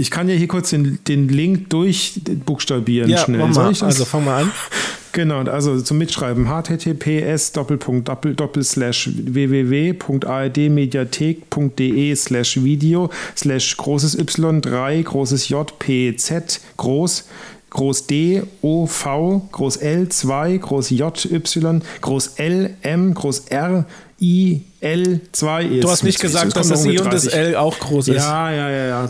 Ich kann ja hier kurz den, den Link durchbuchstabieren Ja, schnell. Soll ich das? Also fang mal an. Genau, also zum Mitschreiben https doppelpunkt doppel doppel slash www.ardmediathek.de slash video slash großes Y3 großes J P Z groß groß D O V groß L 2 groß J Y groß L M groß R I L 2 Du hast nicht gesagt, dass das I und das L auch groß ist. Ja, ja, ja, ja.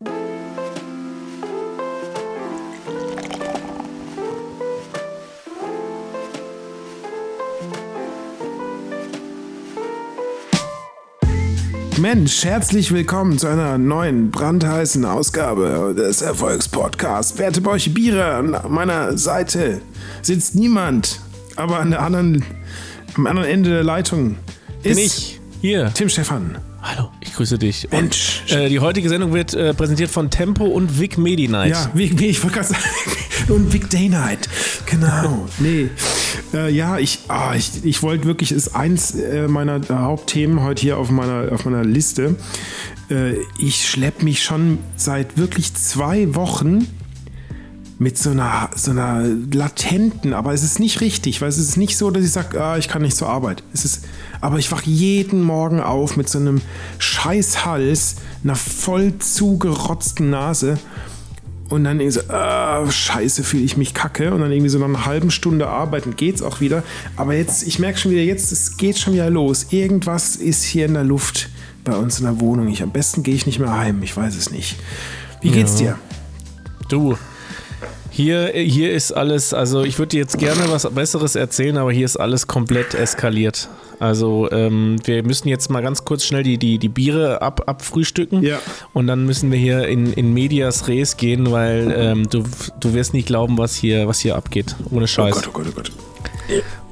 Mensch, herzlich willkommen zu einer neuen brandheißen Ausgabe des Erfolgspodcasts. Werte Bäuche Biere, an meiner Seite sitzt niemand, aber an der anderen, am anderen Ende der Leitung ist Bin ich. Hier. Tim Stefan. Hallo, ich grüße dich. Und, Mensch. äh, die heutige Sendung wird äh, präsentiert von Tempo und Vic Medi Night. Ja, wie, wie ich wollte gerade sagen. Und Big Day Night. Genau. Nee. Äh, ja, ich, ah, ich, ich wollte wirklich, ist eins äh, meiner Hauptthemen heute hier auf meiner, auf meiner Liste. Äh, ich schleppe mich schon seit wirklich zwei Wochen mit so einer, so einer latenten, aber es ist nicht richtig, weil es ist nicht so, dass ich sage, ah, ich kann nicht zur Arbeit. Es ist, aber ich wache jeden Morgen auf mit so einem Scheißhals, einer voll zugerotzten Nase und dann irgendwie so, ah, scheiße, fühle ich mich kacke. Und dann irgendwie so nach einer halben Stunde arbeiten geht's auch wieder. Aber jetzt, ich merke schon wieder, jetzt, es geht schon wieder los. Irgendwas ist hier in der Luft bei uns in der Wohnung. Ich, am besten gehe ich nicht mehr heim. Ich weiß es nicht. Wie geht's Ja. dir? Du, hier, hier ist alles, also ich würde dir jetzt gerne was Besseres erzählen, aber hier ist alles komplett eskaliert. Also ähm, wir müssen jetzt mal ganz kurz schnell die, die, die Biere ab, abfrühstücken Ja. und dann müssen wir hier in, in Medias Res gehen, weil ähm, du, du wirst nicht glauben, was hier, was hier abgeht. Ohne Oh Scheiß. Gott, oh Gott, oh Gott.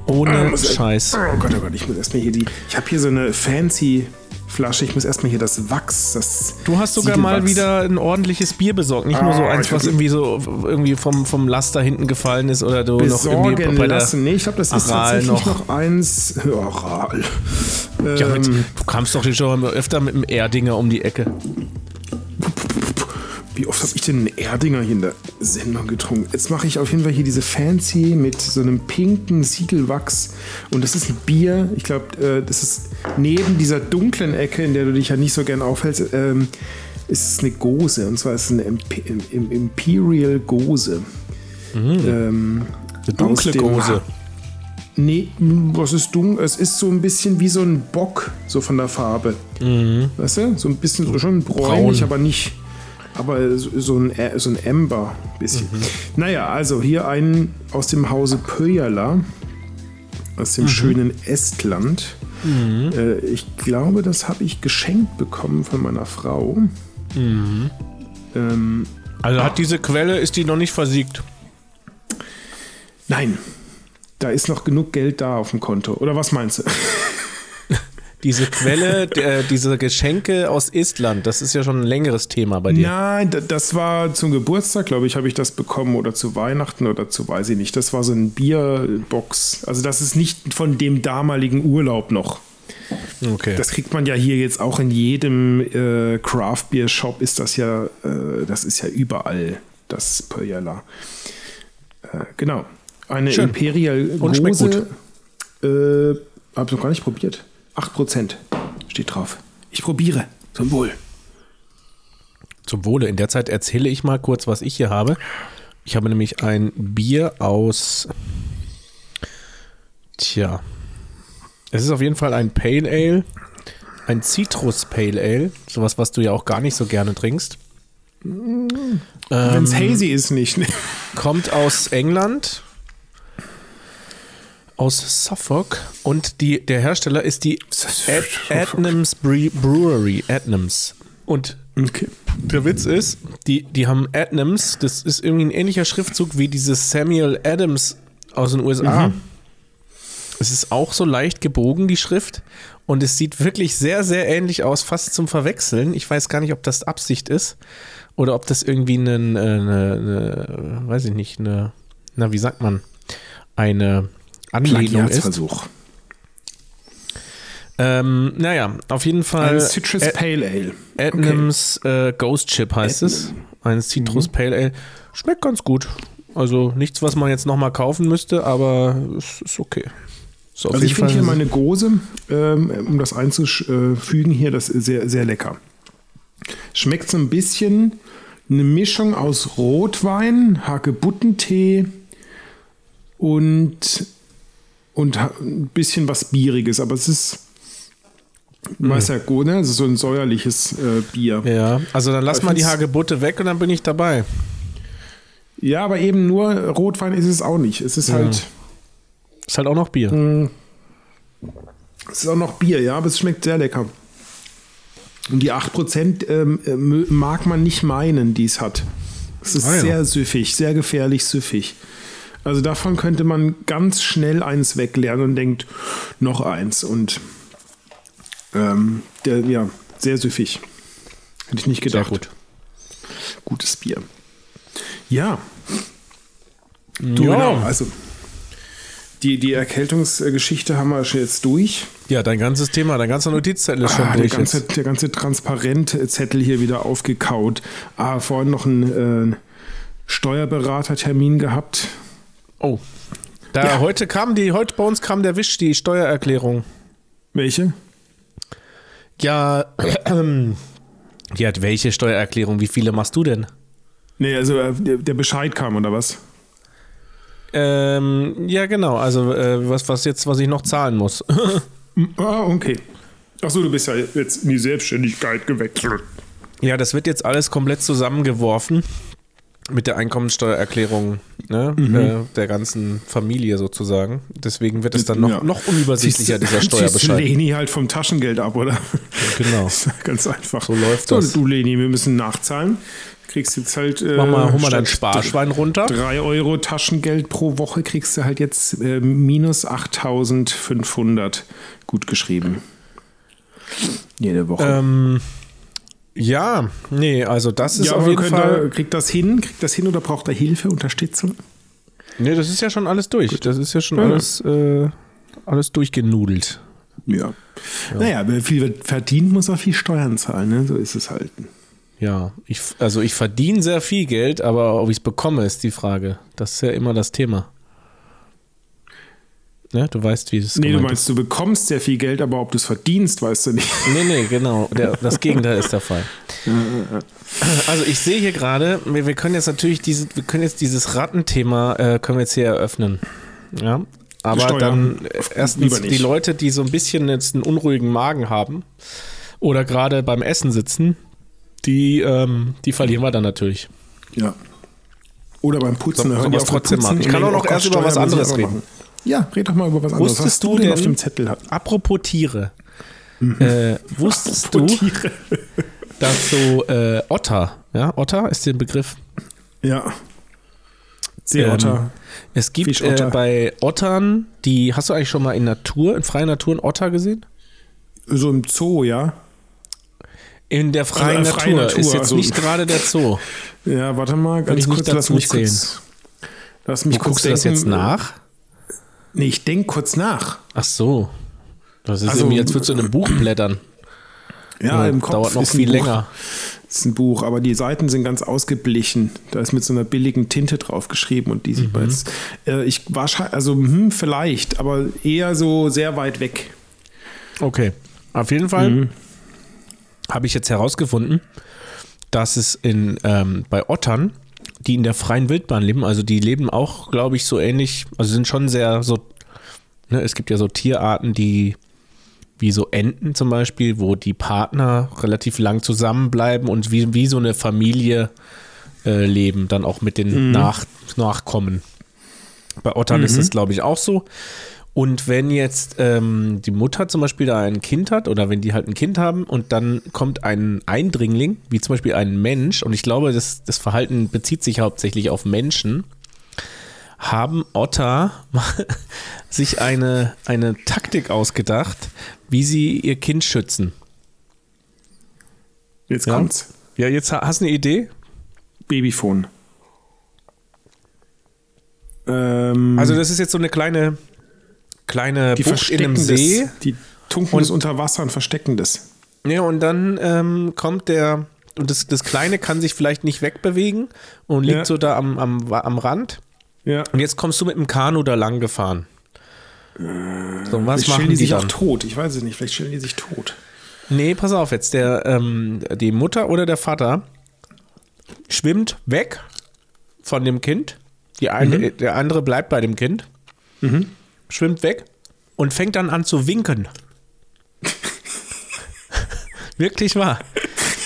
Ohne muss- Scheiß. Oh Gott, oh Gott, ich muss erstmal hier die. Ich habe hier so eine fancy Flasche. Ich muss erstmal hier das Wachs, das. Du hast sogar mal wieder ein ordentliches Bier besorgt, nicht nur so Ah, eins, was irgendwie so irgendwie vom, vom Laster hinten gefallen ist oder du noch irgendwie besorgen bei der lassen. Nee, ich glaube, das ist Aral tatsächlich noch. noch, eins. Aral. Ja, mit, Ähm, du kamst doch schon mal öfter mit dem Erdinger um die Ecke. Wie oft habe ich denn einen Erdinger hier in der Sendung getrunken? Jetzt mache ich auf jeden Fall hier diese Fancy mit so einem pinken Siegelwachs. Und das ist ein Bier. Ich glaube, äh, das ist neben dieser dunklen Ecke, in der du dich ja nicht so gern aufhältst, ähm, ist es eine Gose. Und zwar ist es eine Imp Im- Im- Imperial Gose. Ähm, Eine dunkle Gose. Nee, was ist dunkel? Es ist so ein bisschen wie so ein Bock, so von der Farbe. Weißt du? So ein bisschen so schon bräunlich, Braun. aber nicht. Aber so ein, so ein Ember bisschen. Naja, also hier einen aus dem Hause Pöjala, aus dem schönen Estland. Äh, ich glaube, das habe ich geschenkt bekommen von meiner Frau. Ähm, Also hat diese Quelle, ist die noch nicht versiegt. nein, da ist noch genug Geld da auf dem Konto. Oder was meinst du? Diese Quelle, der, diese Geschenke aus Estland, das ist ja schon ein längeres Thema bei dir. Nein, das war zum Geburtstag, glaube ich, habe ich das bekommen oder zu Weihnachten oder zu, weiß ich nicht. Das war so ein Bierbox. Also das ist nicht von dem damaligen Urlaub noch. Okay. Das kriegt man ja hier jetzt auch in jedem äh, Craft Beer Shop ist das ja, äh, das ist ja überall das Pöjala. Äh, genau. Eine Schön. Imperial Gose. Äh, hab noch gar nicht probiert. 8% steht drauf. Ich probiere. Zum Wohl. Zum Wohle. In der Zeit erzähle ich mal kurz, was ich hier habe. Ich habe nämlich ein Bier aus. Tja. Es ist auf jeden Fall ein Pale Ale. Ein Citrus Pale Ale. Sowas, was du ja auch gar nicht so gerne trinkst. Wenn Ähm, es hazy ist, nicht. ne? kommt aus England. Aus Suffolk. Und die, der Hersteller ist die Ad, Adnams Bre- Brewery. Adnams. Und Okay. der Witz ist, die, die haben Adnams, das ist irgendwie ein ähnlicher Schriftzug wie dieses Samuel Adams aus den USA. Es ist auch so leicht gebogen, die Schrift. Und es sieht wirklich sehr, sehr ähnlich aus, fast zum Verwechseln. Ich weiß gar nicht, ob das Absicht ist oder ob das irgendwie eine, eine, eine weiß ich nicht, eine, na, wie sagt man, eine Anlehnung ist. Plagiatsversuch. Ähm, naja, auf jeden Fall. Ein Citrus Ä- Pale Ale. Adnams äh, Ghost Chip heißt es. Ein Citrus Mhm. Pale Ale. Schmeckt ganz gut. Also nichts, was man jetzt nochmal kaufen müsste, aber es ist okay. Ist Also ich finde hier meine Gose, ähm, um das einzufügen hier, das ist sehr, sehr lecker. Schmeckt so ein bisschen eine Mischung aus Rotwein, Hagebuttentee und, und ein bisschen was Bieriges. Aber es ist, weißt ja, gut, ne? Ist so ein säuerliches äh, Bier. Ja. Ja, also dann lass mal die Hagebutte weg und dann bin ich dabei. aber eben nur Rotwein ist es auch nicht. Es ist halt, Ist halt auch noch Bier. Mhm. es ist auch noch Bier, ja, aber es schmeckt sehr lecker. Und die 8% ähm, äh, mag man nicht meinen, die es hat. Es ist Ah, ja. sehr süffig, sehr gefährlich süffig. Also davon könnte man ganz schnell eins weglernen und denkt, noch eins. Und ähm, der, ja, sehr süffig. Hätte ich nicht Sehr gedacht. gut. Gutes Bier. Ja. Du, Ja. genau. Also die, die Erkältungsgeschichte haben wir schon jetzt durch. Ja, dein ganzes Thema, dein ganzer Notizzettel ist schon Ah, der, durch. ganze, jetzt. der ganze Transparentzettel hier wieder aufgekaut. Ah, vorhin noch einen äh, Steuerberatertermin gehabt. Oh. Da Ja. heute kam die, heute bei uns kam der Wisch, die Steuererklärung. Welche? Ja, ja, welche Steuererklärung? Wie viele machst du denn? Nee, also äh, der, der Bescheid kam, oder was? Ähm, ja, genau. Also äh, was, was jetzt, was ich noch zahlen muss. Ah, okay. Achso, du bist ja jetzt in die Selbstständigkeit gewechselt. ja, das wird jetzt alles komplett zusammengeworfen mit der Einkommensteuererklärung ne, äh, der ganzen Familie sozusagen. Deswegen wird es dann noch, Ja. noch unübersichtlicher, dieser Ziehst du Steuerbescheid. Leni halt vom Taschengeld ab, oder? Genau. Ganz einfach. So läuft so, das. Du, Leni, wir müssen nachzahlen. Kriegst jetzt halt. Äh, Mach mal, hol mal dein Sparschwein runter. 3 Euro Taschengeld pro Woche kriegst du halt jetzt äh, minus 8500 gut geschrieben. Jede Woche. Ähm, ja, nee, also das ist ja, auf jeden Fall. ihr- kriegt das hin? Kriegt das hin oder braucht er Hilfe, Unterstützung? Nee, das ist ja schon alles durch. Das ist ja schon Ja. alles, äh, alles durchgenudelt. Ja. Naja, wer viel verdient, muss auch viel Steuern zahlen. Ne? So ist es halt. Ja, ich, also ich verdiene sehr viel Geld, aber ob ich es bekomme, ist die Frage. Das ist ja immer das Thema. Ne, du weißt, wie es Nee, du meinst, du bekommst sehr viel Geld, aber ob du es verdienst, weißt du nicht. ist. Nee, nee, genau. Der, das Gegenteil ist der Fall. Also ich sehe hier gerade, wir, wir können jetzt natürlich diese, wir können jetzt dieses Rattenthema äh, können wir jetzt hier eröffnen. Ja. Aber Steuern. dann äh, erstens die Leute, die so ein bisschen jetzt einen unruhigen Magen haben oder gerade beim Essen sitzen, die, ähm, die verlieren wir dann natürlich. Ja. Oder beim Putzen. So- hören die trotzdem machen. Ich kann auch noch erst über was anderes reden. machen. Ja, red doch mal über was anderes. Wusstest was du denn denn- auf dem Zettel hat? Apropos Tiere. Äh, wusstest du, Tiere. dass so äh, Otter, ja, Otter ist der Begriff. Ja. Seeotter. Ähm, es gibt äh, bei Ottern, die, hast du eigentlich schon mal in Natur, in freier Natur einen Otter gesehen? so im Zoo, ja. In der freien, Also, Natur. freie Natur, Ist jetzt also- nicht gerade der Zoo. Ja, warte mal, ganz kurz, lass mich kurz. Lass mich Wie kurz guckst du das denken. jetzt nach? Nee, ich denke kurz nach. Ach so. Das ist Also- irgendwie, als würdest du in einem Buch blättern. Ja, im Kopf dauert noch viel Buch. länger. ist ein Buch, aber die Seiten sind ganz ausgeblichen. Da ist mit so einer billigen Tinte drauf geschrieben und die sieht Mhm. man jetzt. Äh, ich wahrscheinlich, also hm, vielleicht, aber eher so sehr weit weg. Okay. Auf jeden Fall Mhm. habe ich jetzt herausgefunden, dass es in, ähm, bei Ottern, die in der freien Wildbahn leben, also die leben auch, glaube ich, so ähnlich, also sind schon sehr so, ne, es gibt ja so Tierarten, die wie so Enten zum Beispiel, wo die Partner relativ lang zusammenbleiben und wie, wie so eine Familie äh, leben, dann auch mit den Nach Nachkommen. Bei Ottern ist das, glaube ich, auch so. Und wenn jetzt ähm, die Mutter zum Beispiel da ein Kind hat oder wenn die halt ein Kind haben und dann kommt ein Eindringling, wie zum Beispiel ein Mensch, und ich glaube, das, das Verhalten bezieht sich hauptsächlich auf Menschen, haben Otter sich eine, eine Taktik ausgedacht, wie sie ihr Kind schützen. Jetzt Ja. kommt's. Ja, jetzt ha- hast du eine Idee? Babyphone. Ähm, Also das ist jetzt so eine kleine, kleine die Bucht in einem See. das. Die tunken Und- das unter Wasser und verstecken das. Ja, und dann ähm, kommt der und das, das Kleine kann sich vielleicht nicht wegbewegen und liegt Ja. so da am, am, am Rand. Ja. Und jetzt kommst du mit dem Kanu da lang gefahren. So, was Vielleicht machen die die sich auch dann? tot. Ich weiß es nicht. Vielleicht stellen die sich tot. Nee, pass auf jetzt. Der, ähm, die Mutter oder der Vater schwimmt weg von dem Kind. Die eine, Der andere bleibt bei dem Kind. Schwimmt weg und fängt dann an zu winken. Wirklich wahr.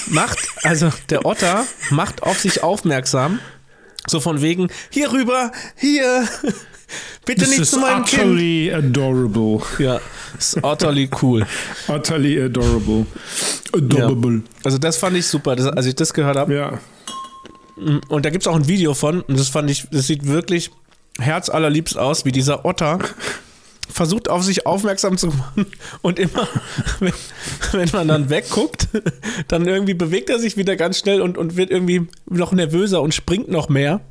Macht, also der Otter macht auf sich aufmerksam. So von wegen, hier rüber, hier. Bitte This nicht zu meinem Kind. utterly adorable. Ja, ist utterly cool. Utterly adorable. Adorable. Also das fand ich super. Das, als ich das gehört habe, Ja. Und da gibt es auch ein Video von, und das fand ich, das sieht wirklich herzallerliebst aus, wie dieser Otter versucht auf sich aufmerksam zu machen und immer, wenn, wenn man dann wegguckt, dann irgendwie bewegt er sich wieder ganz schnell und, und wird irgendwie noch nervöser und springt noch mehr.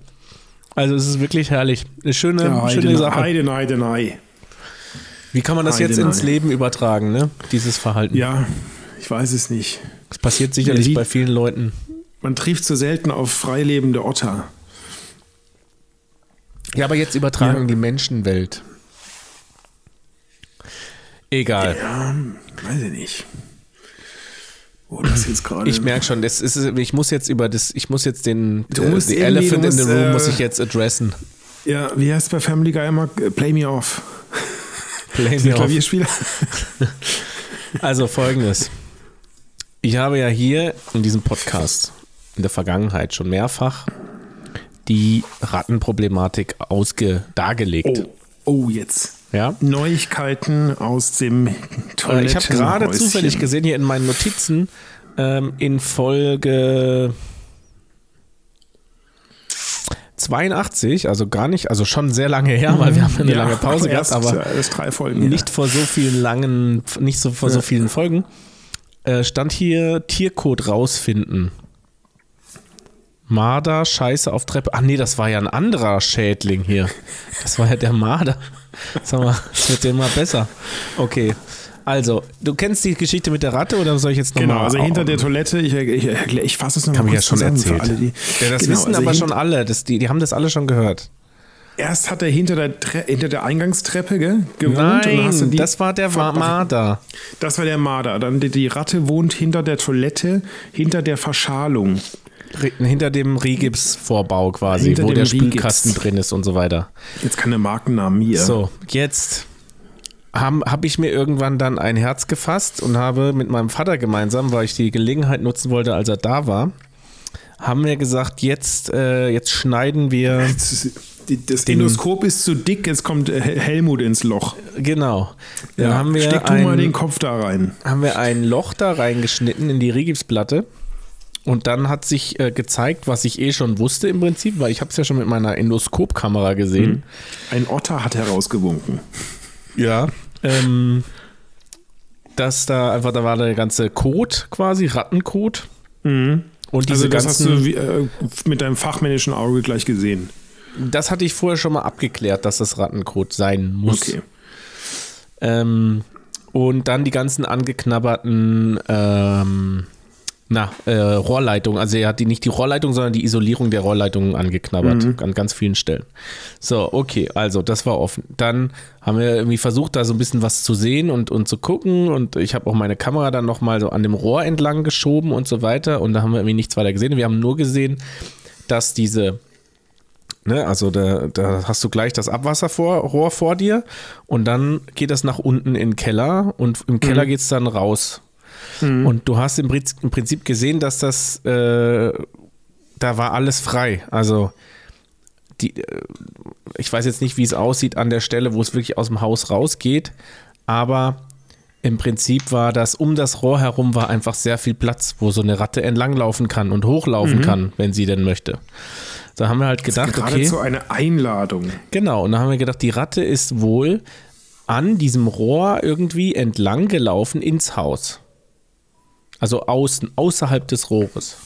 Also es ist wirklich herrlich. Eine schöne, Ja, schöne Heide, Sache. Heide, Heide, Heide. Wie kann man das jetzt ins Leben übertragen, ne? Dieses Verhalten. Ja, ich weiß es nicht. Das passiert sicherlich bei vielen Leuten. Man trifft so selten auf freilebende Otter. Ja, aber jetzt übertragen Ja. in die Menschenwelt. Egal. Ja, weiß ich nicht. Wo das jetzt gerade. Ich merke schon, das ist, ich muss jetzt über das, ich muss jetzt den Du äh, musst the irgendwie- Elephant du in the musst, Room äh, muss ich jetzt adressen. Ja, wie heißt bei Family Guy immer? Play me off. Play me off. Also folgendes. Ich habe ja hier in diesem Podcast in der Vergangenheit schon mehrfach die Rattenproblematik ausge dargelegt. Oh, oh, jetzt. Ja? Neuigkeiten aus dem Äh, Toiletten. Ich habe gerade zufällig gesehen hier in meinen Notizen ähm, in Folge 82, also gar nicht, also schon sehr lange her, weil wir haben eine lange Pause gehabt, erst, aber erst drei Folgen. nicht vor so vielen langen, nicht so vor so vielen Folgen, äh, stand hier Tiercode rausfinden. Marder, Scheiße auf Treppe. Ach nee, das war ja ein anderer Schädling hier. Das war ja der Marder. Sag mal, das wird ja immer besser. Okay. Also, du kennst die Geschichte mit der Ratte oder soll ich jetzt nochmal? Genau, also hinter der Toilette, ich, ich, ich, ich fasse es nochmal Kann mich ja kurz schon erzählt. alle, die. Ja, das Genau, wissen also aber schon alle. Das, die, die haben das alle schon gehört. Erst hat er hinter der, Tre hinter der Eingangstreppe ge, gewohnt. Nein, das war der Marder. Das war der Marder. Dann die, die Ratte wohnt hinter der Toilette, hinter der Verschalung. Hinter dem Rigipsvorbau quasi, Hinter wo der Rigips. Spülkasten drin ist und so weiter. Jetzt kann der Markennamen hier. So, jetzt habe hab ich mir irgendwann dann ein Herz gefasst und habe mit meinem Vater gemeinsam, weil ich die Gelegenheit nutzen wollte, als er da war, haben wir gesagt, jetzt, äh, jetzt schneiden wir, Das, Endoskop ist zu dick, jetzt kommt äh, Helmut ins Loch. genau, dann haben, wir Steck du mal den ein, Kopf da rein. haben wir ein Loch da reingeschnitten in die Rigipsplatte. Und dann hat sich äh, gezeigt, was ich eh schon wusste im Prinzip, weil ich habe es ja schon mit meiner Endoskopkamera gesehen. Ein Otter hat herausgewunken. Ja. Ähm, dass da einfach, da war der ganze Kot quasi, Rattenkot. Und diese Also das ganzen, hast du wie, äh, mit deinem fachmännischen Auge gleich gesehen. das hatte ich vorher schon mal abgeklärt, dass das Rattenkot sein muss. Okay. Ähm, und dann die ganzen angeknabberten ähm, na, äh, Rohrleitungen. Also er hat die nicht die Rohrleitung, sondern die Isolierung der Rohrleitungen angeknabbert an ganz vielen Stellen. So, okay, also das war offen. Dann haben wir irgendwie versucht, da so ein bisschen was zu sehen und, und zu gucken. Und ich habe auch meine Kamera dann nochmal so an dem Rohr entlang geschoben und so weiter. Und da haben wir irgendwie nichts weiter gesehen. Wir haben nur gesehen, dass diese Ne, also da, da hast du gleich das Abwasserrohr vor dir und dann geht das nach unten in den Keller und im Keller geht es dann raus. Und du hast im Prinzip, gesehen, dass das, äh, da war alles frei. Also die, äh, ich weiß jetzt nicht, wie es aussieht an der Stelle, wo es wirklich aus dem Haus rausgeht, aber im Prinzip war das, um das Rohr herum war einfach sehr viel Platz, wo so eine Ratte entlanglaufen kann und hochlaufen kann, wenn sie denn möchte. Da haben wir halt gedacht, okay. Geradezu eine Einladung. Genau, und dann haben wir gedacht, die Ratte ist wohl an diesem Rohr irgendwie entlang gelaufen ins Haus. Also außen, außerhalb des Rohres.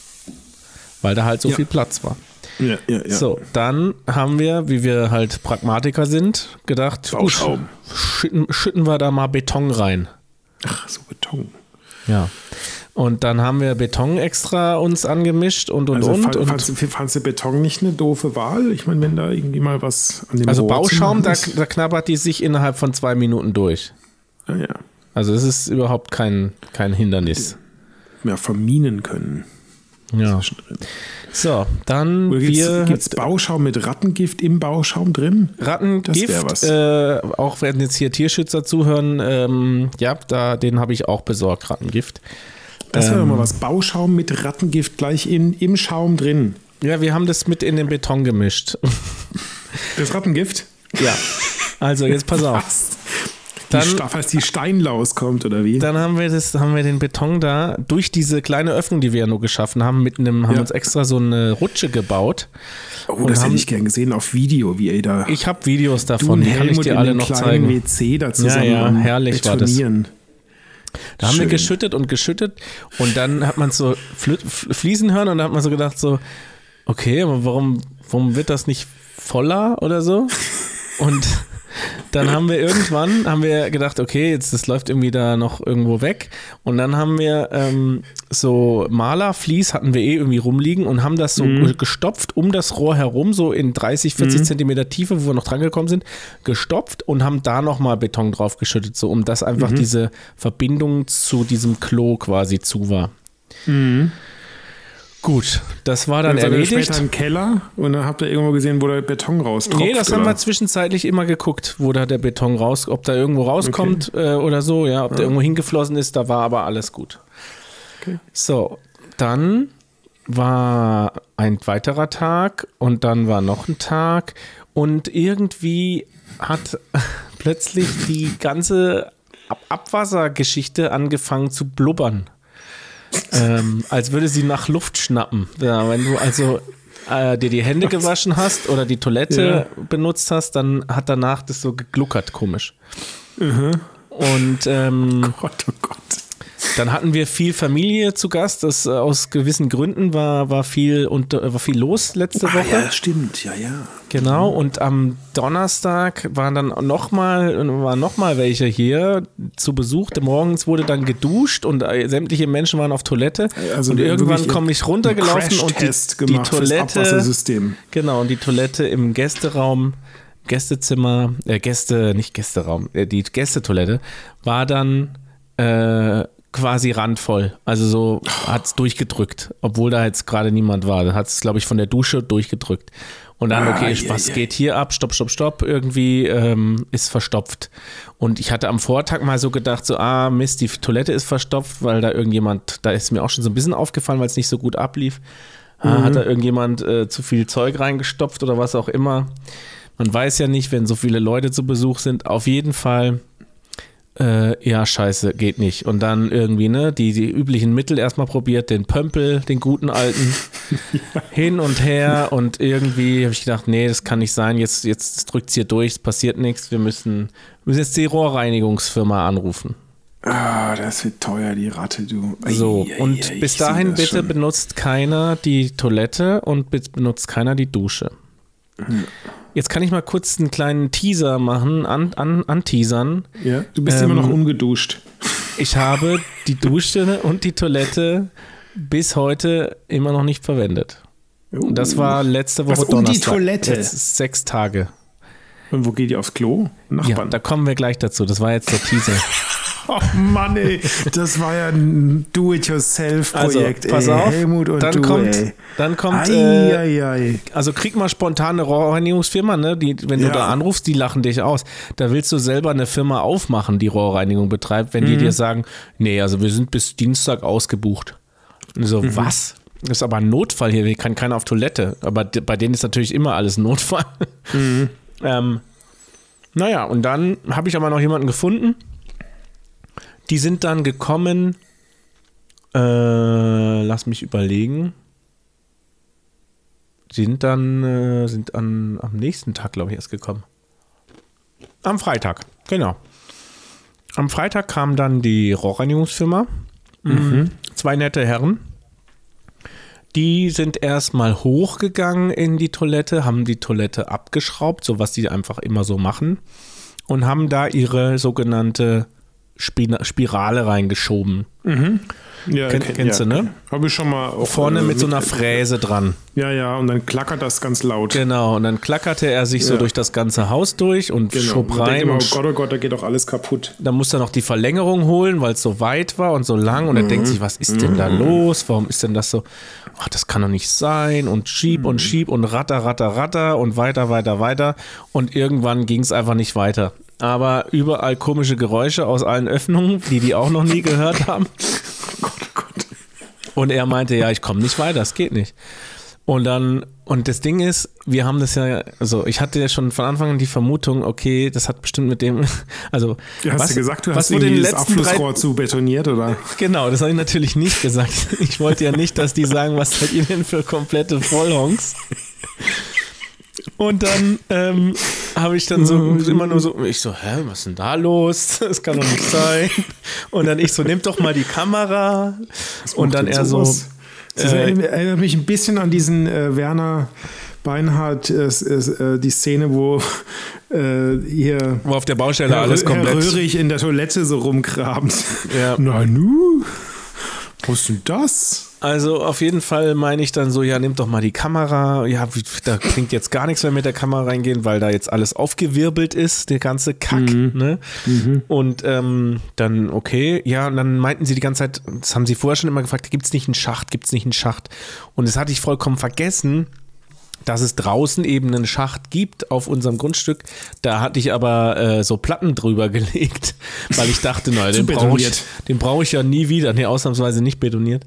Weil da halt so Ja. viel Platz war. Ja, ja, ja. So, dann haben wir, wie wir halt Pragmatiker sind, gedacht, gut, schütten, schütten wir da mal Beton rein. Ach, so Beton. Ja. Und dann haben wir Beton extra uns angemischt und und Also und. fand, und fandst, du- fandst du Beton nicht eine doofe Wahl? Ich meine, wenn da irgendwie mal was an dem also Rohr Bauschaum, da, da knabbert die sich innerhalb von zwei Minuten durch. Ja, ja. Also es ist überhaupt kein, kein Hindernis. Mehr verminen können. Ja. So, dann Oder wir gibt es Bauschaum mit Rattengift im Bauschaum drin? Das Rattengift, äh, auch wenn jetzt hier Tierschützer zuhören, ähm, ja, da, den habe ich auch besorgt, Rattengift. Das wäre Ähm. mal was. Bauschaum mit Rattengift gleich in, im Schaum drin. Ja, wir haben das mit in den Beton gemischt. Das Rattengift? ja. Also jetzt pass auf. Was? Dann- die, falls die Steinlaus kommt, oder wie? Dann haben wir das, haben wir den Beton da durch diese kleine Öffnung, die wir ja nur geschaffen haben, mit einem, haben Ja. uns extra so eine Rutsche gebaut. oh, das haben- hätte ich gern gesehen auf Video, wie ihr da. Ich habe Videos davon, die kann ich dir alle noch zeigen. WC da zusammen Ja, ja, herrlich war das. Da haben wir Schön. geschüttet und geschüttet und dann hat man so Flü- F- fließen hören und da hat man so gedacht so, okay, aber warum, warum wird das nicht voller oder so? Und dann haben wir irgendwann, haben wir gedacht, okay, jetzt das läuft irgendwie da noch irgendwo weg und dann haben wir ähm, so Malerflies hatten wir eh irgendwie rumliegen und haben das so Mhm. gestopft um das Rohr herum, so in 30, 40 Zentimeter Tiefe, wo wir noch dran gekommen sind, gestopft und haben da nochmal Beton drauf geschüttet, so um dass Mhm. einfach diese Verbindung zu diesem Klo quasi zu war. Gut, das war dann erledigt. später im Keller und dann habt ihr irgendwo gesehen, wo der Beton raustropft. Nee, das haben oder? wir zwischenzeitlich immer geguckt, wo da der Beton raus, ob da irgendwo rauskommt äh, oder so, ja, ob der irgendwo hingeflossen ist, da war aber alles gut. Okay. So, dann war ein weiterer Tag und dann war noch ein Tag und irgendwie hat plötzlich die ganze Ab Abwassergeschichte angefangen zu blubbern. Ähm, als würde sie nach Luft schnappen. Ja, wenn du also äh, dir die Hände gewaschen hast oder die Toilette benutzt hast, dann hat danach das so gegluckert, komisch. Und ähm, Gott, oh Gott. Dann hatten wir viel Familie zu Gast. Das äh, aus gewissen Gründen war, war, viel, und, äh, war viel los letzte Ah, Woche. ja, stimmt, ja, ja. Genau, und am Donnerstag waren dann nochmal waren noch mal welche hier zu Besuch. Morgens wurde dann geduscht und äh, sämtliche Menschen waren auf Toilette. Also und irgendwann komme ich runtergelaufen und die, die Toilette. Genau, und die Toilette im Gästeraum, Gästezimmer, äh, Gäste, nicht Gästeraum, äh, die Gästetoilette war dann äh, quasi randvoll. Also so hat es durchgedrückt, obwohl da jetzt gerade niemand war. Da hat es, glaube ich, von der Dusche durchgedrückt. Und dann, Ah, okay, ja, was geht hier ab? Stopp, stopp, stopp. Irgendwie ähm, ist verstopft. Und ich hatte am Vortag mal so gedacht, so, ah, Mist, die Toilette ist verstopft, weil da irgendjemand, da ist mir auch schon so ein bisschen aufgefallen, weil es nicht so gut ablief. Ah, Hat da irgendjemand äh, zu viel Zeug reingestopft oder was auch immer? Man weiß ja nicht, wenn so viele Leute zu Besuch sind. Auf jeden Fall, äh, ja, scheiße, geht nicht. Und dann irgendwie, ne, die, die üblichen Mittel erstmal probiert, den Pömpel, den guten alten, hin und her. Und irgendwie habe ich gedacht, nee, das kann nicht sein. Jetzt, jetzt drückt es hier durch, es passiert nichts. Wir müssen, müssen jetzt die Rohrreinigungsfirma anrufen. Ah, das wird teuer, die Ratte, du. Ei, So, ei, und ei, bis dahin bitte schon. benutzt keiner die Toilette und be- benutzt keiner die Dusche. Jetzt kann ich mal kurz einen kleinen Teaser machen, an, an, anteasern. Ja, du bist Ähm, immer noch ungeduscht. Ich habe die Dusche und die Toilette bis heute immer noch nicht verwendet. Und das war letzte Woche Was, um die Donnerstag. Toilette? Jetzt ist sechs Tage. Und wo geht ihr aufs Klo? Ja, Nachbarn. da kommen wir gleich dazu. Das war jetzt der Teaser. oh Mann, ey. Das war ja ein Do-it-yourself-Projekt, Also, pass ey. auf. Helmut und dann du, kommt, ey. dann kommt, Ei, äh, ei, ei. also krieg mal spontan eine Rohrreinigungsfirma, ne? Die, wenn Ja. du da anrufst, die lachen dich aus. Da willst du selber eine Firma aufmachen, die Rohrreinigung betreibt, wenn Mhm. die dir sagen, nee, also wir sind bis Dienstag ausgebucht. Und so, Mhm. was? Das ist aber ein Notfall hier, hier kann keiner auf Toilette. Aber bei denen ist natürlich immer alles ein Notfall. Mhm. ähm, naja, und dann habe ich aber noch jemanden gefunden. Die sind dann gekommen, äh, lass mich überlegen. Sind dann, äh, sind an, am nächsten Tag, glaube ich, erst gekommen. Am Freitag, genau. Am Freitag kam dann die Rohrreinigungsfirma. Mhm. Zwei nette Herren. Die sind erstmal hochgegangen in die Toilette, haben die Toilette abgeschraubt, so was die einfach immer so machen, und haben da ihre sogenannte Spirale reingeschoben. Ja, Ken- kennst du, ne? Habe ich schon mal. Vorne äh, mit so einer Fräse dran. Ja, ja, und dann klackert das ganz laut. Genau, und dann klackerte er sich so Ja. durch das ganze Haus durch und Genau. schob denkt rein. immer, und oh Gott, oh Gott, da geht doch alles kaputt. dann musste er noch die Verlängerung holen, weil es so weit war und so lang. Und er denkt sich, was ist denn da los? Warum ist denn das so? Ach, das kann doch nicht sein. Und schieb und schieb und ratter, ratter, ratter und weiter, weiter, weiter. Und irgendwann ging es einfach nicht weiter. Aber überall komische Geräusche aus allen Öffnungen, die die auch noch nie gehört haben. Und er meinte, ja, ich komme nicht weiter, es geht nicht. Und dann, und das Ding ist, wir haben das ja, also ich hatte ja schon von Anfang an die Vermutung, okay, das hat bestimmt mit dem, also Ja, hast was, du gesagt, du hast irgendwie den das letzten drei, Abflussrohr zu betoniert, oder? Genau, das habe ich natürlich nicht gesagt. Ich wollte ja nicht, dass die sagen, was seid ihr denn für komplette Vollhongs? Und dann ähm, habe ich dann so immer nur so, ich so, hä, was ist denn da los? Das kann doch nicht sein. Und dann ich so, nimm doch mal die Kamera. Und dann er so, Das äh, erinnert mich ein bisschen an diesen äh, Werner Beinhardt, äh, äh, die Szene, wo äh, hier wo auf der Baustelle Herr, alles Herr komplett. Röhrig in der Toilette so rumkramt. Ja. Na nu, was ist denn das? Also auf jeden Fall meine ich dann so, ja, nimm doch mal die Kamera. Ja, da klingt jetzt gar nichts mehr mit der Kamera reingehen, weil da jetzt alles aufgewirbelt ist, der ganze Kack. Ne? Und ähm, dann, okay, ja, und dann meinten sie die ganze Zeit, das haben sie vorher schon immer gefragt, gibt es nicht einen Schacht, gibt es nicht einen Schacht? Und das hatte ich vollkommen vergessen, dass es draußen eben einen Schacht gibt auf unserem Grundstück. Da hatte ich aber äh, so Platten drüber gelegt, weil ich dachte, naja, den brauche ich, den brauche ich ja nie wieder. Nee, ausnahmsweise nicht betoniert.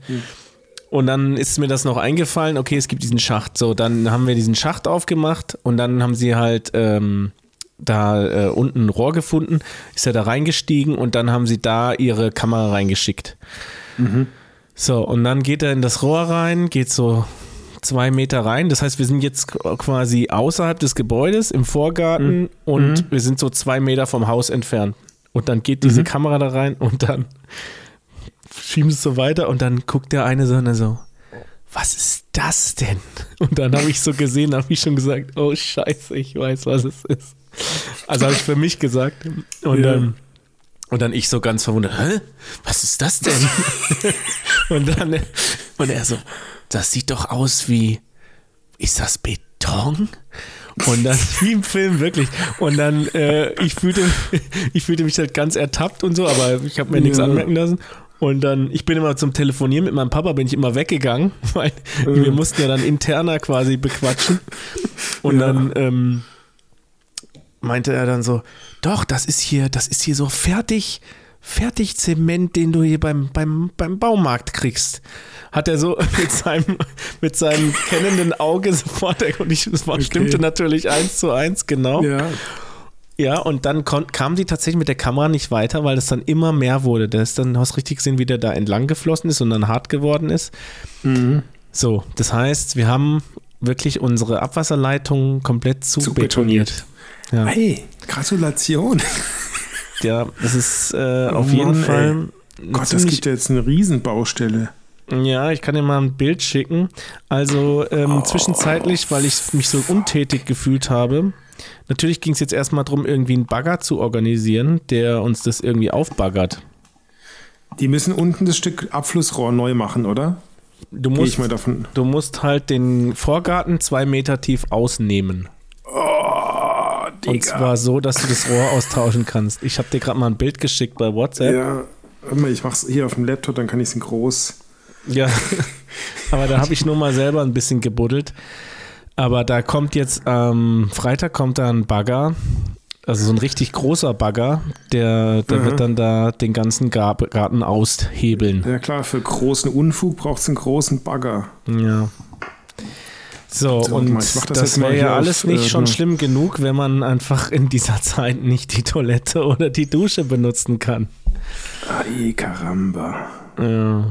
Und dann ist mir das noch eingefallen, okay, es gibt diesen Schacht. So, dann haben wir diesen Schacht aufgemacht und dann haben sie halt ähm, da äh, unten ein Rohr gefunden, ist er da reingestiegen und dann haben sie da ihre Kamera reingeschickt. So, und dann geht er in das Rohr rein, geht so zwei Meter rein. Das heißt, wir sind jetzt quasi außerhalb des Gebäudes im Vorgarten und wir sind so zwei Meter vom Haus entfernt. Und dann geht diese Kamera da rein und dann schieben es so weiter und dann guckt der eine so und er so, was ist das denn? Und dann habe ich so gesehen, habe ich schon gesagt, oh Scheiße, ich weiß, was es ist. Also habe ich für mich gesagt. Und Ja. dann und dann ich so ganz verwundert, hä? Was ist das denn? und dann und er so, das sieht doch aus wie, ist das Beton? Und dann, wie im Film, wirklich. Und dann, äh, ich, fühlte, ich fühlte mich halt ganz ertappt und so, aber ich habe mir nichts Ja. anmerken lassen. Und dann, ich bin immer zum Telefonieren mit meinem Papa, bin ich immer weggegangen, weil wir mussten ja dann interner quasi bequatschen. Und Ja. dann ähm, meinte er dann so, doch, das ist hier, das ist hier so fertig, fertig Zement, den du hier beim, beim, beim Baumarkt kriegst. Hat er so mit seinem, mit seinem kennenden Auge sofort, und ich, das war, stimmte natürlich eins zu eins, genau. Ja. Ja, und dann kam die tatsächlich mit der Kamera nicht weiter, weil es dann immer mehr wurde. Der ist dann, hast richtig gesehen, wie der da entlang geflossen ist und dann hart geworden ist. So, das heißt, wir haben wirklich unsere Abwasserleitung komplett zu, Zu betoniert. Ja, Hey, Gratulation. ja, das ist äh, auf Oh jeden Mann, Fall. ey. Gott, das gibt ja jetzt eine Riesenbaustelle. Ja, ich kann dir mal ein Bild schicken. Also ähm, Oh. zwischenzeitlich, weil ich mich so untätig gefühlt habe. Natürlich ging es jetzt erstmal darum, irgendwie einen Bagger zu organisieren, der uns das irgendwie aufbaggert. Die müssen unten das Stück Abflussrohr neu machen, oder? Du musst, du musst halt den Vorgarten zwei Meter tief ausnehmen. Oh, Und zwar so, dass du das Rohr austauschen kannst. Ich habe dir gerade mal ein Bild geschickt bei WhatsApp. Ja, ich mach's hier auf dem Laptop, dann kann ich es in groß. Ja, aber da habe ich nur mal selber ein bisschen gebuddelt. Aber da kommt jetzt am Freitag kommt da ein Bagger, also so ein richtig großer Bagger, der, der Mhm. wird dann da den ganzen Garten aushebeln. Ja klar, für großen Unfug braucht es einen großen Bagger. Ja. So, So, und das das, wäre ja alles auf, nicht äh, schon schlimm genug, wenn man einfach in dieser Zeit nicht die Toilette oder die Dusche benutzen kann. Ay, caramba. Ja.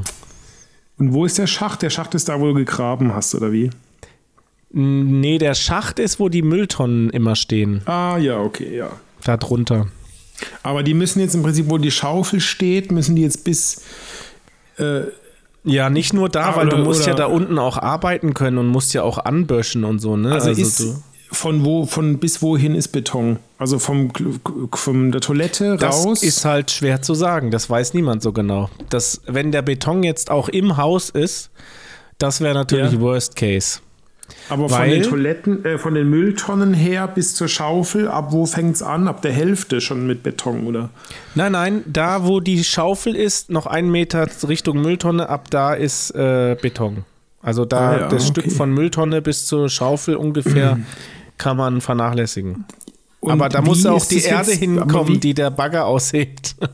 Und wo ist der Schacht? Der Schacht ist da, wo du gegraben hast, oder wie? Nee, der Schacht ist, wo die Mülltonnen immer stehen. Ah, ja, okay, ja. Da drunter. Aber die müssen jetzt im Prinzip, wo die Schaufel steht, müssen die jetzt bis. Äh, Ja, nicht nur da, Ah, weil oder- du musst ja oder- da unten auch arbeiten können und musst ja auch anböschen und so, ne? also, ist, du, von wo, von bis wohin ist Beton? Also vom, von der Toilette Das raus? ist halt schwer zu sagen. Das weiß niemand so genau. Das, wenn der Beton jetzt auch im Haus ist, das wäre natürlich Ja. Worst Case. Aber von weil- den Toiletten, äh, von den Mülltonnen her bis zur Schaufel, ab wo fängt es an? Ab der Hälfte schon mit Beton, oder? Nein, nein, da wo die Schaufel ist, noch einen Meter Richtung Mülltonne, ab da ist äh, Beton. Also da Ah ja, das okay. Stück von Mülltonne bis zur Schaufel ungefähr kann man vernachlässigen. Und aber da muss auch die Erde jetzt- aber hinkommen, wie- die der Bagger aussieht.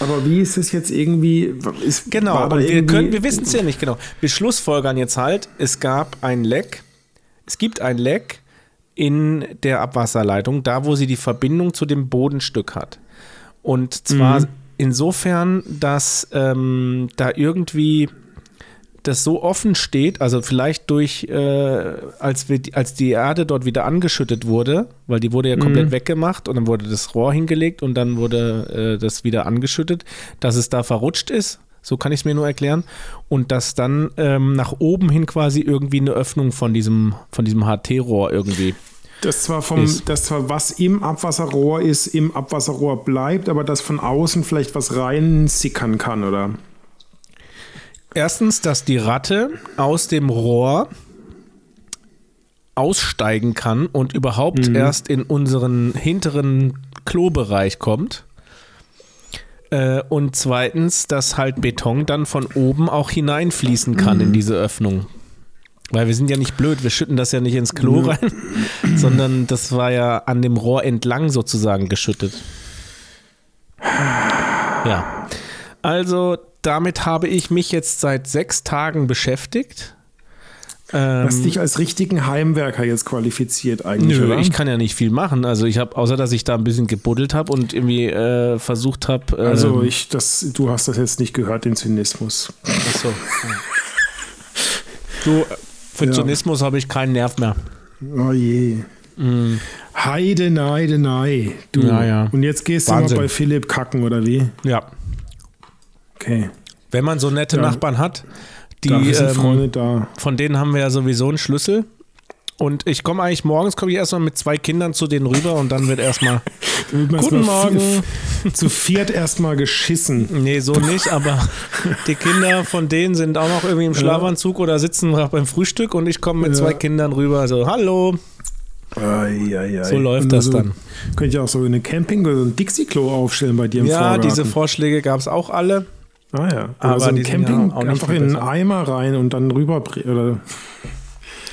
Aber wie ist es jetzt irgendwie? Ist, Genau, und wir, können, wir wissen es ja nicht genau. Wir schlussfolgern jetzt halt, es gab ein Leck, es gibt ein Leck in der Abwasserleitung, da wo sie die Verbindung zu dem Bodenstück hat. Und zwar Mhm. insofern, dass ähm, da irgendwie das so offen steht, also vielleicht durch, äh, als, wir, die- als die Erde dort wieder angeschüttet wurde, weil die wurde ja komplett weggemacht und dann wurde das Rohr hingelegt und dann wurde äh, das wieder angeschüttet, dass es da verrutscht ist, so kann ich es mir nur erklären, und dass dann ähm, nach oben hin quasi irgendwie eine Öffnung von diesem, von diesem HT-Rohr irgendwie. Das zwar vom, ist. das zwar was im Abwasserrohr ist, im Abwasserrohr bleibt, aber dass von außen vielleicht was rein sickern kann, oder? Erstens, dass die Ratte aus dem Rohr aussteigen kann und überhaupt erst in unseren hinteren Klobereich kommt. Äh, und zweitens, dass halt Beton dann von oben auch hineinfließen kann in diese Öffnung. Weil wir sind ja nicht blöd, wir schütten das ja nicht ins Klo rein, sondern das war ja an dem Rohr entlang sozusagen geschüttet. Ja. Also damit habe ich mich jetzt seit sechs Tagen beschäftigt. Was Ähm, dich als richtigen Heimwerker jetzt qualifiziert eigentlich, Nö, oder? ich kann ja nicht viel machen. Also ich habe, außer dass ich da ein bisschen gebuddelt habe und irgendwie äh, versucht habe. Äh, also ich, das, du hast das jetzt nicht gehört, den Zynismus. achso, Du, für Ja. Zynismus habe ich keinen Nerv mehr. Oh je. Heide, neide, nei. Du. Ja, ja. Und jetzt gehst Wahnsinn. du mal bei Philipp kacken, oder wie? Ja. Okay. Wenn man so nette. Nachbarn hat, die ähm, da. von denen haben wir ja sowieso einen Schlüssel. Und ich komme eigentlich morgens, komme ich erstmal mit zwei Kindern zu denen rüber und dann wird erstmal, guten Morgen. Zu viert erstmal geschissen. nee, so nicht, aber die Kinder von denen sind auch noch irgendwie im Schlafanzug oder sitzen gerade beim Frühstück und ich komme mit Ja. zwei Kindern rüber, so, hallo. Ai, ai, ai. So läuft das also, dann. Könnte ich auch so eine Camping- oder so ein Dixie-Klo aufstellen bei dir im Ja, Vorgarten. diese Vorschläge gab es auch alle. Ah ja. Aber so ein Camping, ja auch nicht einfach in einen. Eimer rein und dann rüber. Oder,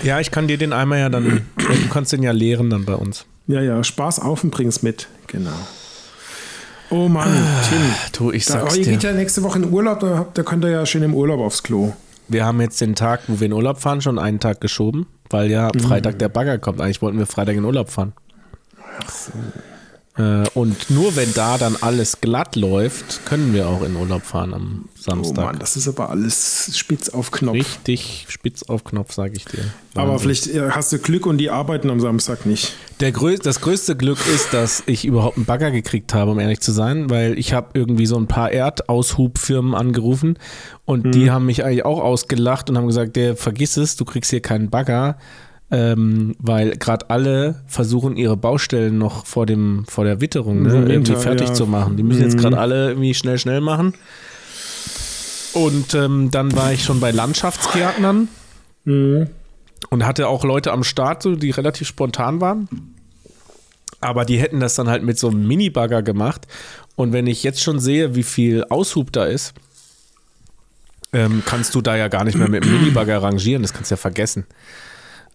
Ja, ich kann dir den einmal ja dann, du kannst den ja leeren dann bei uns. ja, ja, Spaß auf und bring's mit. Genau. Oh Mann, Tim. Du, ich Da, sag's aber ihr geht dir. ja nächste Woche in Urlaub, da, habt- da könnt ihr ja schön im Urlaub aufs Klo. Wir haben jetzt den Tag, wo wir in Urlaub fahren, schon einen Tag geschoben, weil ja Mhm. Freitag der Bagger kommt. Eigentlich wollten wir Freitag in Urlaub fahren. Äh, und nur wenn da dann alles glatt läuft, können wir auch in Urlaub fahren am Oh Samstag. Mann, das ist aber alles spitz auf Knopf. Richtig spitz auf Knopf, sage ich dir. Aber Wahnsinn. vielleicht äh, hast du Glück und die arbeiten am Samstag nicht. Der grö das größte Glück ist, dass ich überhaupt einen Bagger gekriegt habe, um ehrlich zu sein, weil ich habe irgendwie so ein paar Erdaushubfirmen angerufen und die haben mich eigentlich auch ausgelacht und haben gesagt, der vergiss es, du kriegst hier keinen Bagger, ähm, weil gerade alle versuchen ihre Baustellen noch vor dem vor der Witterung ne, Winter, irgendwie fertig ja. zu machen. Die müssen jetzt gerade alle irgendwie schnell schnell machen. Und ähm, dann war ich schon bei Landschaftsgärtnern und hatte auch Leute am Start, so, die relativ spontan waren. Aber die hätten das dann halt mit so einem Mini-Bagger gemacht. Und wenn ich jetzt schon sehe, wie viel Aushub da ist, ähm, kannst du da ja gar nicht mehr mit dem Minibagger rangieren. Das kannst du ja vergessen.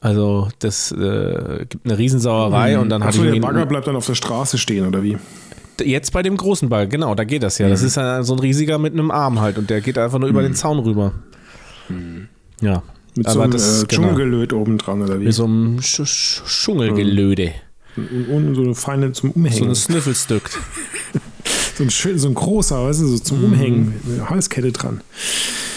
Also, das äh, gibt eine Riesensauerei und dann Achso, ich der Bagger bleibt dann auf der Straße stehen, oder wie? Jetzt bei dem großen Bagger, genau, da geht das ja. Das ist ja so ein riesiger mit einem Arm halt und der geht einfach nur über den Zaun rüber. Ja. Mit Aber so einem das- äh, genau. Dschungelgelöt oben dran, oder wie? Mit so einem Sch Sch Schungelgelöde. und, und so eine feine zum So Umhängen. ein So, ein, schön- so ein großer, weißt du, so Mhm. zum Umhängen. Mit Halskette dran.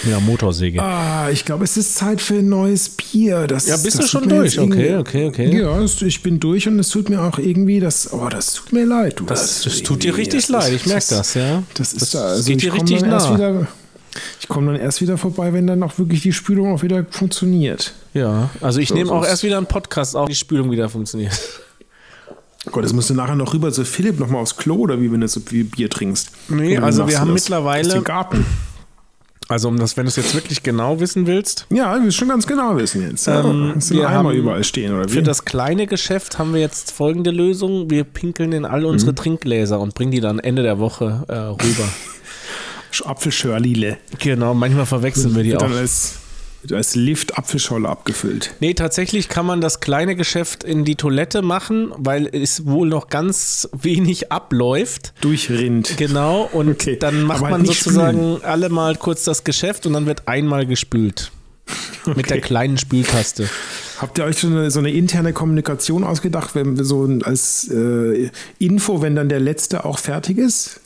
Ja, Motorsäge. Ah, ich glaube, es ist Zeit für ein neues Bier. Das, Ja, bist das du schon durch? Okay, okay, okay. Ja, ich bin durch und es tut mir auch irgendwie, das, oh, das tut mir leid. Du, Das, das tut dir richtig leid, ich merke das, ja. Das ist da, also geht dir richtig nah. wieder, Ich komme dann erst wieder vorbei, wenn dann auch wirklich die Spülung auch wieder funktioniert. Ja, also ich So nehme auch erst wieder einen Podcast auf, die Spülung wieder funktioniert. Gott, das musst du nachher noch rüber zu Philipp nochmal aufs Klo oder wie wenn du so viel Bier trinkst. Nee, also wir haben das? mittlerweile- Aus Garten. Also um das, wenn du es jetzt wirklich genau wissen willst, Ja, wir schon ganz genau wissen jetzt. Ja, Ähm, du wir haben überall stehen oder wie? für das kleine Geschäft haben wir jetzt folgende Lösung. Wir pinkeln in all unsere Trinkgläser und bringen die dann Ende der Woche äh, rüber. Apfelschörlile. genau, manchmal verwechseln wir die Wird auch. dann als, als Lift Apfelscholle abgefüllt. Nee, tatsächlich kann man das kleine Geschäft in die Toilette machen, weil es wohl noch ganz wenig abläuft. Durchrinnt. Genau, und Okay, dann macht aber man sozusagen alle mal kurz das Geschäft und dann wird einmal gespült. Mit der kleinen Spültaste. Habt ihr euch so eine, so eine interne Kommunikation ausgedacht, wenn wir so als äh, Info, wenn dann der letzte auch fertig ist?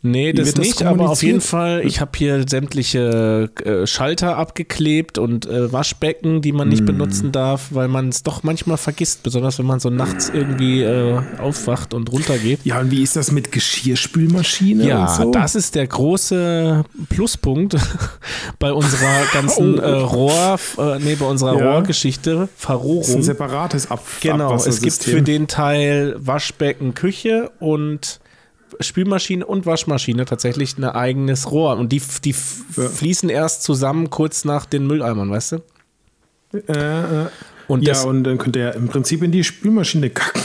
Nee, das wird das nicht, aber auf jeden? Fall, ich habe hier sämtliche äh, Schalter abgeklebt und äh, Waschbecken, die man nicht Hm. benutzen darf, weil man es doch manchmal vergisst, besonders wenn man so nachts irgendwie äh, aufwacht und runtergeht. Ja, und wie ist das mit Geschirrspülmaschine? Ja, so? das ist der große Pluspunkt bei unserer ganzen Oh. äh, Rohr, äh, nee, bei unserer Ja. Rohrgeschichte, Das ist ein Verrohrung. separates Ab Genau, es gibt für den Teil Waschbecken, Küche und Spülmaschine und Waschmaschine tatsächlich ein eigenes Rohr. Und die, die Ja. fließen erst zusammen kurz nach den Mülleimern, weißt du? Äh, äh. Und ja, und dann könnt ihr im Prinzip in die Spülmaschine kacken.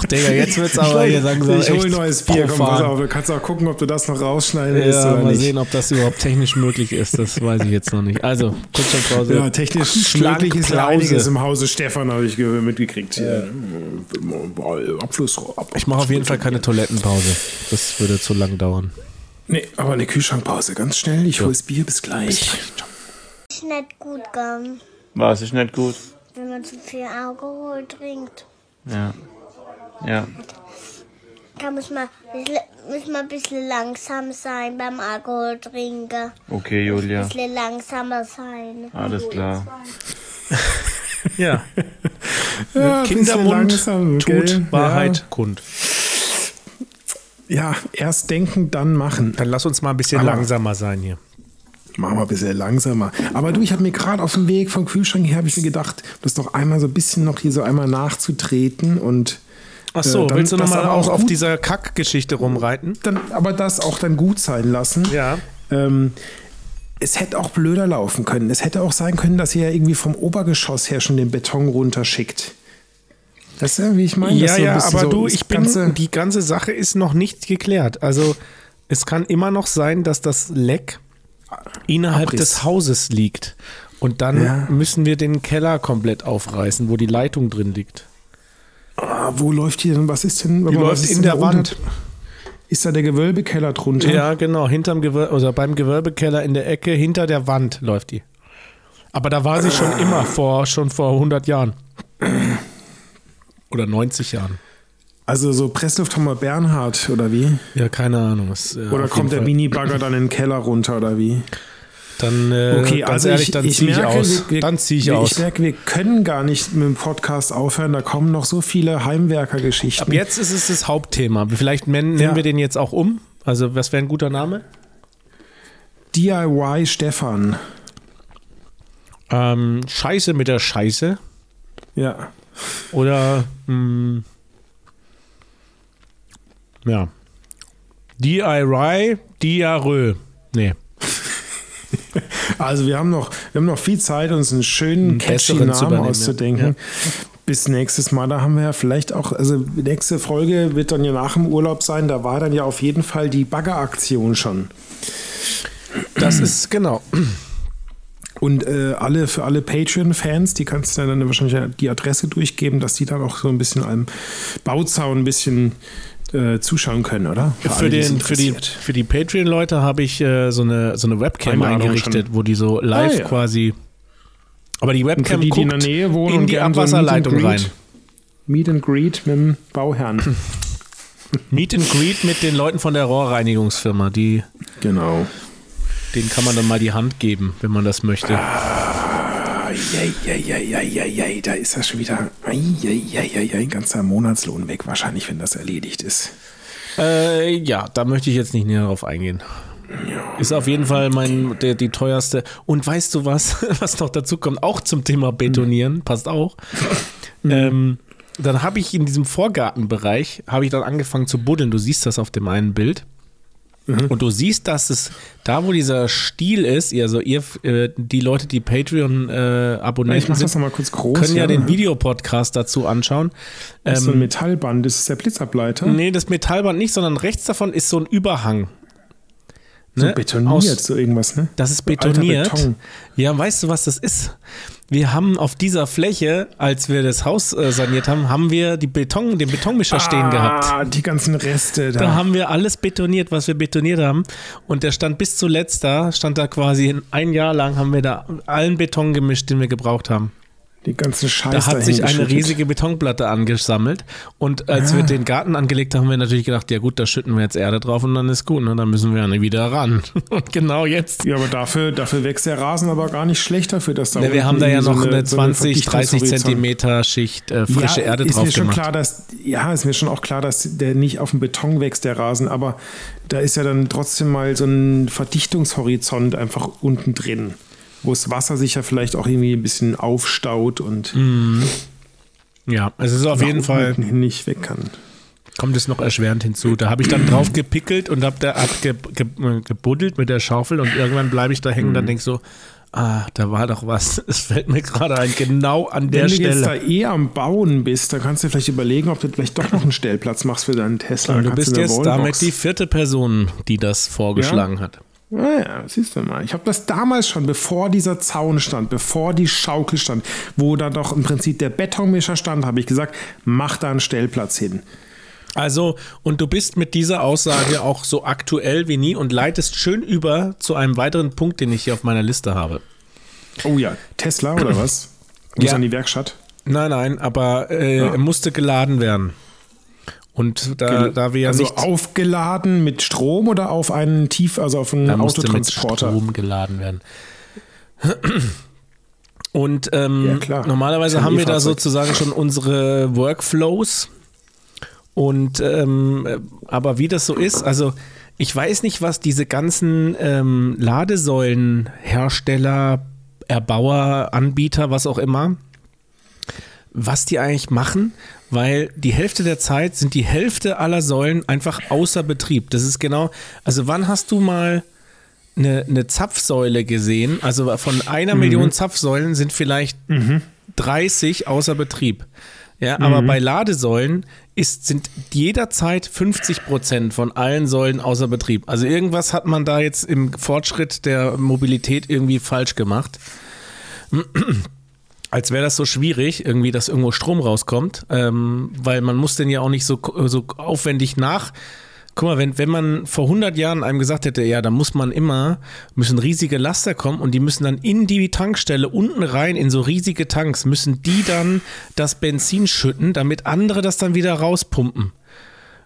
Ach Digga, jetzt wird's aber hier langsam ich hole neues Bier, komm, pass auf. Du kannst auch gucken, ob du das noch rausschneidest Ja, oder mal nicht. sehen, ob das überhaupt technisch möglich ist. Das weiß ich jetzt noch nicht. Also, kurz schon Pause. Ja, technisch möglich ist ja einiges im Hause Stefan, habe ich ge- mitgekriegt. Hier. Äh, Abflussrohr. Ab Ich mache auf jeden Fall keine Toilettenpause. Das würde zu lang dauern. Nee, aber eine Kühlschrankpause. Ganz schnell. Ich hole das Bier. Bis gleich. ist nicht gut gegangen, Was ist nicht gut? wenn man zu viel Alkohol trinkt. Ja. Ja. Da muss man, muss man ein bisschen langsam sein beim Alkohol trinken. Okay, Ein Julia. bisschen langsamer sein. Alles klar. Ja. Ja, ein Kindermund langsam, tut gell? Wahrheit kund. Ja. ja, erst denken, dann machen. Dann lass uns mal ein bisschen Aber- langsamer sein hier. Machen wir ein bisschen langsamer. Aber du, ich habe mir gerade auf dem Weg vom Kühlschrank her, habe ich mir gedacht, das doch einmal so ein bisschen noch hier so einmal nachzutreten und Ach so, Äh, dann- willst du das nochmal auch auf gut- dieser Kackgeschichte rumreiten? dann aber das auch dann gut sein lassen. Ja. Ähm, es hätte auch blöder laufen können. Es hätte auch sein können, dass ihr ja irgendwie vom Obergeschoss her schon den Beton runterschickt. Weißt du, wie ich meine? Ja, Das so ja, aber so du, das ich bin, ganze- die ganze Sache ist noch nicht geklärt. Also es kann immer noch sein, dass das Leck innerhalb Abriss. des Hauses liegt. Und dann Ja. müssen wir den Keller komplett aufreißen, wo die Leitung drin liegt. Ah, wo läuft die denn? Was ist denn? Die was läuft in der Wand. unter- Ist da der Gewölbekeller drunter? Ja, genau, hinterm Gewölbe, oder beim Gewölbekeller in der Ecke, hinter der Wand läuft die. Aber da war sie schon immer, vor, schon vor 100 Jahren. Oder 90 Jahren. Also so Presslufthammer Bernhard oder wie? Ja, keine Ahnung. Ist, äh, Oder kommt der Mini-Bagger dann in den Keller runter oder wie? Dann, äh, Okay, ganz also ehrlich, ich, dann ziehe ich merke, aus. wir, dann ziehe ich wir, aus. Ich merke, wir können gar nicht mit dem Podcast aufhören. Da kommen noch so viele Heimwerkergeschichten. Ab jetzt ist es das Hauptthema. Vielleicht nennen, Ja. wir den jetzt auch um. Also, was wäre ein guter Name? DIY Stefan. Ähm, Scheiße mit der Scheiße. Ja. Oder, mh, ja. DIY, DIRÖ. Nee. Also wir haben noch, wir haben noch viel Zeit, uns einen schönen Einen catchy Namen auszudenken. ja. Bis nächstes Mal, da haben wir ja vielleicht auch, also die nächste Folge wird dann ja nach dem Urlaub sein, da war dann ja auf jeden Fall die Baggeraktion schon. Das ist, genau. Und äh, alle für alle Patreon-Fans, die kannst du dann wahrscheinlich die Adresse durchgeben, dass die dann auch so ein bisschen am Bauzaun ein bisschen äh, zuschauen können, oder? Für, alle, die's den, für die, für die Patreon-Leute habe ich äh, so, eine, so eine Webcam Einladung eingerichtet, schon. wo die so live Ah, ja. quasi. Aber die für Webcam die, die in der guckt Nähe wohnen in die so Abwasserleitung Greet- rein. Meet and Greet mit dem Bauherrn. Meet and Greet mit den Leuten von der Rohrreinigungsfirma. Die, genau. denen kann man dann mal die Hand geben, wenn man das möchte. Eieieiei, da ist das schon wieder eieieiei, ein ganzer Monatslohn weg, wahrscheinlich, wenn das erledigt ist. Äh, ja, da möchte ich jetzt nicht näher drauf eingehen. Ist auf jeden Fall mein, der, die teuerste. Und weißt du was, was noch dazu kommt? Auch zum Thema Betonieren, passt auch. Ähm, dann habe ich in diesem Vorgartenbereich, habe ich dann angefangen zu buddeln. Du siehst das auf dem einen Bild. Und du siehst, dass es da, wo dieser Stiel ist, also ihr, äh, die Leute, die Ja, Patreon-Abonnenten das sind, groß. können ja, den Videopodcast dazu anschauen. Das ist so ein Ähm, Metallband, das ist der Blitzableiter. nee, das Metallband nicht, sondern rechts davon ist so ein Überhang. so ne? betoniert, Aus- so irgendwas, ne? Das ist So betoniert. Beton. Ja, weißt du, was das ist? Wir haben auf dieser Fläche, als wir das Haus äh, saniert haben, haben wir die Beton, den Betonmischer stehen gehabt. Ah, die ganzen Reste da. Da haben wir alles betoniert, was wir betoniert haben. Und der stand bis zuletzt da, stand da quasi in ein Jahr lang, haben wir da allen Beton gemischt, den wir gebraucht haben. Die ganzen Scheiß Da hat sich eine riesige Betonplatte angesammelt. Und als wir den Garten angelegt haben, haben wir natürlich gedacht, ja gut, da schütten wir jetzt Erde drauf und dann ist gut. Ne? Dann müssen wir ja nicht wieder ran. Und genau jetzt Ja, aber dafür, dafür wächst der Rasen aber gar nicht schlecht dafür, dass da Ne, wir haben da ja irgendwie noch so eine, so eine 20, 30 Verdichtungshorizont- Zentimeter Schicht äh, frische ja, Erde ist drauf mir schon gemacht. klar, dass ja, ist mir schon auch klar, dass der nicht auf dem Beton wächst, der Rasen, aber da ist ja dann trotzdem mal so ein Verdichtungshorizont einfach unten drin, wo das Wasser sich ja vielleicht auch irgendwie ein bisschen aufstaut und Ja, es ist auf jeden Fall, nicht weg kann. kommt es noch erschwerend hinzu. Da habe ich dann drauf gepickelt und habe da hab ge, ge, gebuddelt mit der Schaufel und irgendwann bleibe ich da hängen und Mhm. dann denke so, ah, da war doch was. Es fällt mir gerade ein, genau an der Wenn du jetzt da Stelle. eh am Bauen bist, dann kannst du vielleicht überlegen, ob du vielleicht doch noch einen Stellplatz machst für deinen Tesla. Und du bist jetzt damit die vierte Person, die das vorgeschlagen hat. Naja, siehst du mal. Ich habe das damals schon, bevor dieser Zaun stand, bevor die Schaukel stand, wo da doch im Prinzip der Betonmischer stand, habe ich gesagt, mach da einen Stellplatz hin. Also, und du bist mit dieser Aussage auch so aktuell wie nie und leitest schön über zu einem weiteren Punkt, den ich hier auf meiner Liste habe. Oh ja, Tesla oder was? Muss Ja. an die Werkstatt. Nein, nein, aber äh, Ja. er musste geladen werden. Und da, da wir ja also nicht aufgeladen mit Strom oder auf einen Tief, also auf einen da musste mit Autotransporter? Strom geladen werden. Und ähm, Ja, normalerweise haben wir da sozusagen schon unsere Workflows. Und ähm, äh, aber wie das so ist, also ich weiß nicht, was diese ganzen ähm, Ladesäulenhersteller, Erbauer, Anbieter, was auch immer, was die eigentlich machen, weil die Hälfte der Zeit sind die Hälfte aller Säulen einfach außer Betrieb. Das ist genau, also wann hast du mal eine, eine Zapfsäule gesehen? Also von einer Million Zapfsäulen sind vielleicht 30 außer Betrieb. Ja, aber bei Ladesäulen ist, sind jederzeit 50 Prozent von allen Säulen außer Betrieb. Also irgendwas hat man da jetzt im Fortschritt der Mobilität irgendwie falsch gemacht als wäre das so schwierig, irgendwie, dass irgendwo Strom rauskommt, ähm, weil man muss den ja auch nicht so, so aufwendig nach. Guck mal, wenn, wenn man vor 100 Jahren einem gesagt hätte, ja, da muss man immer, müssen riesige Laster kommen und die müssen dann in die Tankstelle unten rein, in so riesige Tanks, müssen die dann das Benzin schütten, damit andere das dann wieder rauspumpen.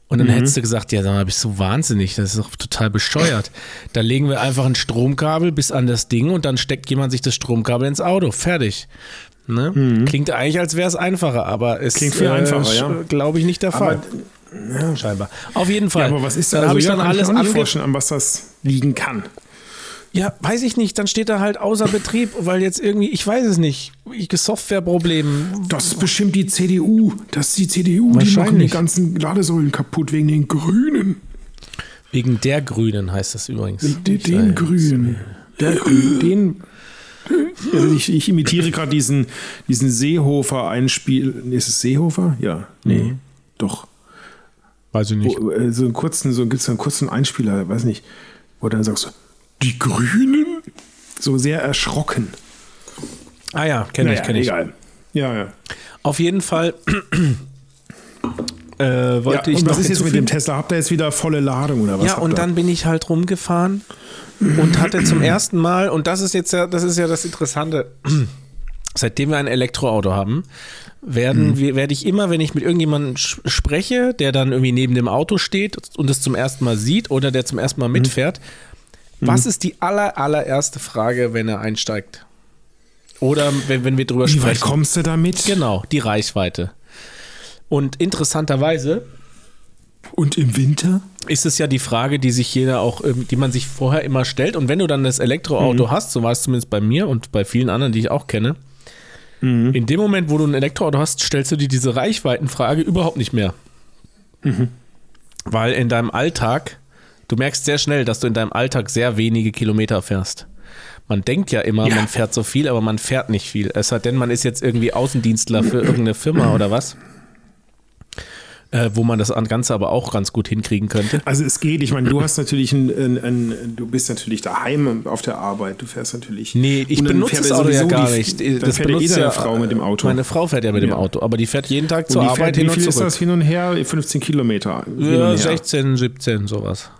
Und dann hättest du gesagt, ja, sag mal, bist du wahnsinnig, das ist doch total bescheuert. Da legen wir einfach ein Stromkabel bis an das Ding und dann steckt jemand sich das Stromkabel ins Auto. Fertig. Ne? Klingt eigentlich, als wäre es einfacher, aber es Mhm. Klingt viel einfacher, ja. glaube ich, nicht der Fall. Aber, Scheinbar. Auf jeden Fall. ja, aber was ist da? dann Also, habe ich ja, dann alles nicht ange an was das liegen kann. Ja, weiß ich nicht. Dann steht da halt außer Betrieb, weil jetzt irgendwie, ich weiß es nicht, ich- Softwareproblem. Das ist bestimmt die CDU. Das ist die CDU, die machen die ganzen Ladesäulen kaputt wegen den Grünen. Wegen der Grünen heißt das übrigens. Den, den Grünen. Der den. Also ich, ich imitiere gerade diesen, diesen Seehofer-Einspiel. Ist es Seehofer? Ja. Nee. Doch. Weiß ich nicht. Wo, äh, so einen kurzen, so gibt es einen kurzen Einspieler, weiß nicht, wo dann sagst du, die Grünen? So sehr erschrocken. Ah ja, kenne ich, Naja, kenne ich. Egal. Ja, ja. Auf jeden Fall äh, ja wollte ich und noch was ist jetzt mit dem Tesla? Habt ihr jetzt wieder volle Ladung oder was? Ja, und dann bin ich halt rumgefahren und hatte zum ersten Mal, und das ist jetzt ja, das ist ja das Interessante, seitdem wir ein Elektroauto haben, werden wir, werde ich immer, wenn ich mit irgendjemandem spreche, der dann irgendwie neben dem Auto steht und es zum ersten Mal sieht oder der zum ersten Mal mitfährt, was ist die aller, allererste Frage, wenn er einsteigt? Oder wenn, wenn wir drüber Wie weit sprechen? kommst du damit? Genau, die Reichweite. Und interessanterweise Und im Winter? ist es ja die Frage, die sich jeder auch, ähm, die man sich vorher immer stellt. Und wenn du dann das Elektroauto hast, so war es zumindest bei mir und bei vielen anderen, die ich auch kenne, in dem Moment, wo du ein Elektroauto hast, stellst du dir diese Reichweitenfrage überhaupt nicht mehr. Weil in deinem Alltag, du merkst sehr schnell, dass du in deinem Alltag sehr wenige Kilometer fährst. Man denkt ja immer, Ja. man fährt so viel, aber man fährt nicht viel. Es sei denn, man ist jetzt irgendwie Außendienstler für irgendeine Firma oder was. Äh, wo man das Ganze aber auch ganz gut hinkriegen könnte. Also es geht, ich meine, du hast natürlich ein, ein, ein du bist natürlich daheim auf der Arbeit, du fährst natürlich. Nee, ich benutze das ja Auto ja gar die- nicht. Dann Das fährt eh benutzt deine ja Frau mit dem Auto. Meine Frau fährt ja mit dem Ja. Auto, aber die fährt jeden Tag Und zur die Arbeit fährt, hin wie und viel ist zurück. das hin und her? 15 Kilometer. Ja, her. 16, 17, sowas.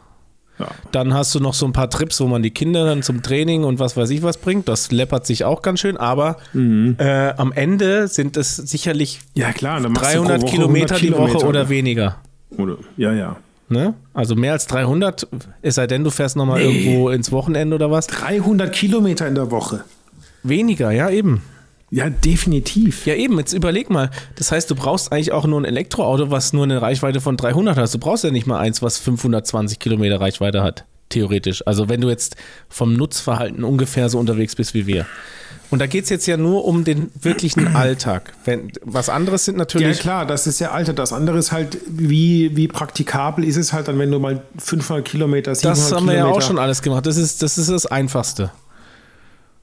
Ja. Dann hast du noch so ein paar Trips, wo man die Kinder dann zum Training und was weiß ich was bringt. Das läppert sich auch ganz schön, aber Mhm. äh, am Ende sind es sicherlich ja, klar. Dann machst du pro 300 Woche Kilometer 100 die Woche Kilometer. oder weniger. Oder, ja, ja. Ne? Also mehr als 300, es sei denn, du fährst nochmal Nee. irgendwo ins Wochenende oder was. 300 Kilometer in der Woche. Weniger, ja eben. Ja, definitiv. Ja, eben, jetzt überleg mal. Das heißt, du brauchst eigentlich auch nur ein Elektroauto, was nur eine Reichweite von 300 hat. Du brauchst ja nicht mal eins, was 520 Kilometer Reichweite hat, theoretisch. Also, wenn du jetzt vom Nutzverhalten ungefähr so unterwegs bist wie wir. Und da geht es jetzt ja nur um den wirklichen Alltag. Wenn, was anderes sind Ja, natürlich. klar, das ist ja Alter. Das andere ist halt, wie, wie praktikabel ist es halt dann, wenn du mal 500 Kilometer, 700 das haben wir Kilometer. ja auch schon alles gemacht. Das ist das, ist das Einfachste.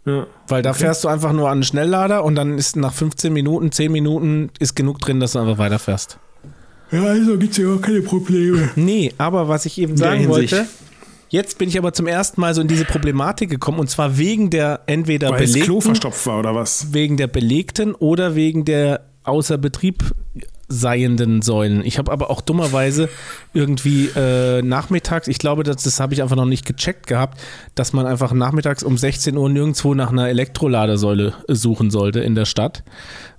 Ja. Weil da fährst du einfach nur an einen Schnelllader und dann ist nach 15 Minuten, 10 Minuten ist genug drin, dass du einfach weiterfährst. Ja, also gibt es ja auch keine Probleme. Nee, aber was ich eben sagen wollte, jetzt bin ich aber zum ersten Mal so in diese Problematik gekommen und zwar wegen der entweder Weil das Klo belegten, verstopft war oder was? wegen der belegten oder wegen der außer Betrieb seienden Säulen. Ich habe aber auch dummerweise irgendwie äh, nachmittags, ich glaube, das, das habe ich einfach noch nicht gecheckt gehabt, dass man einfach nachmittags um 16 Uhr nirgendwo nach einer Elektroladesäule äh, suchen sollte in der Stadt,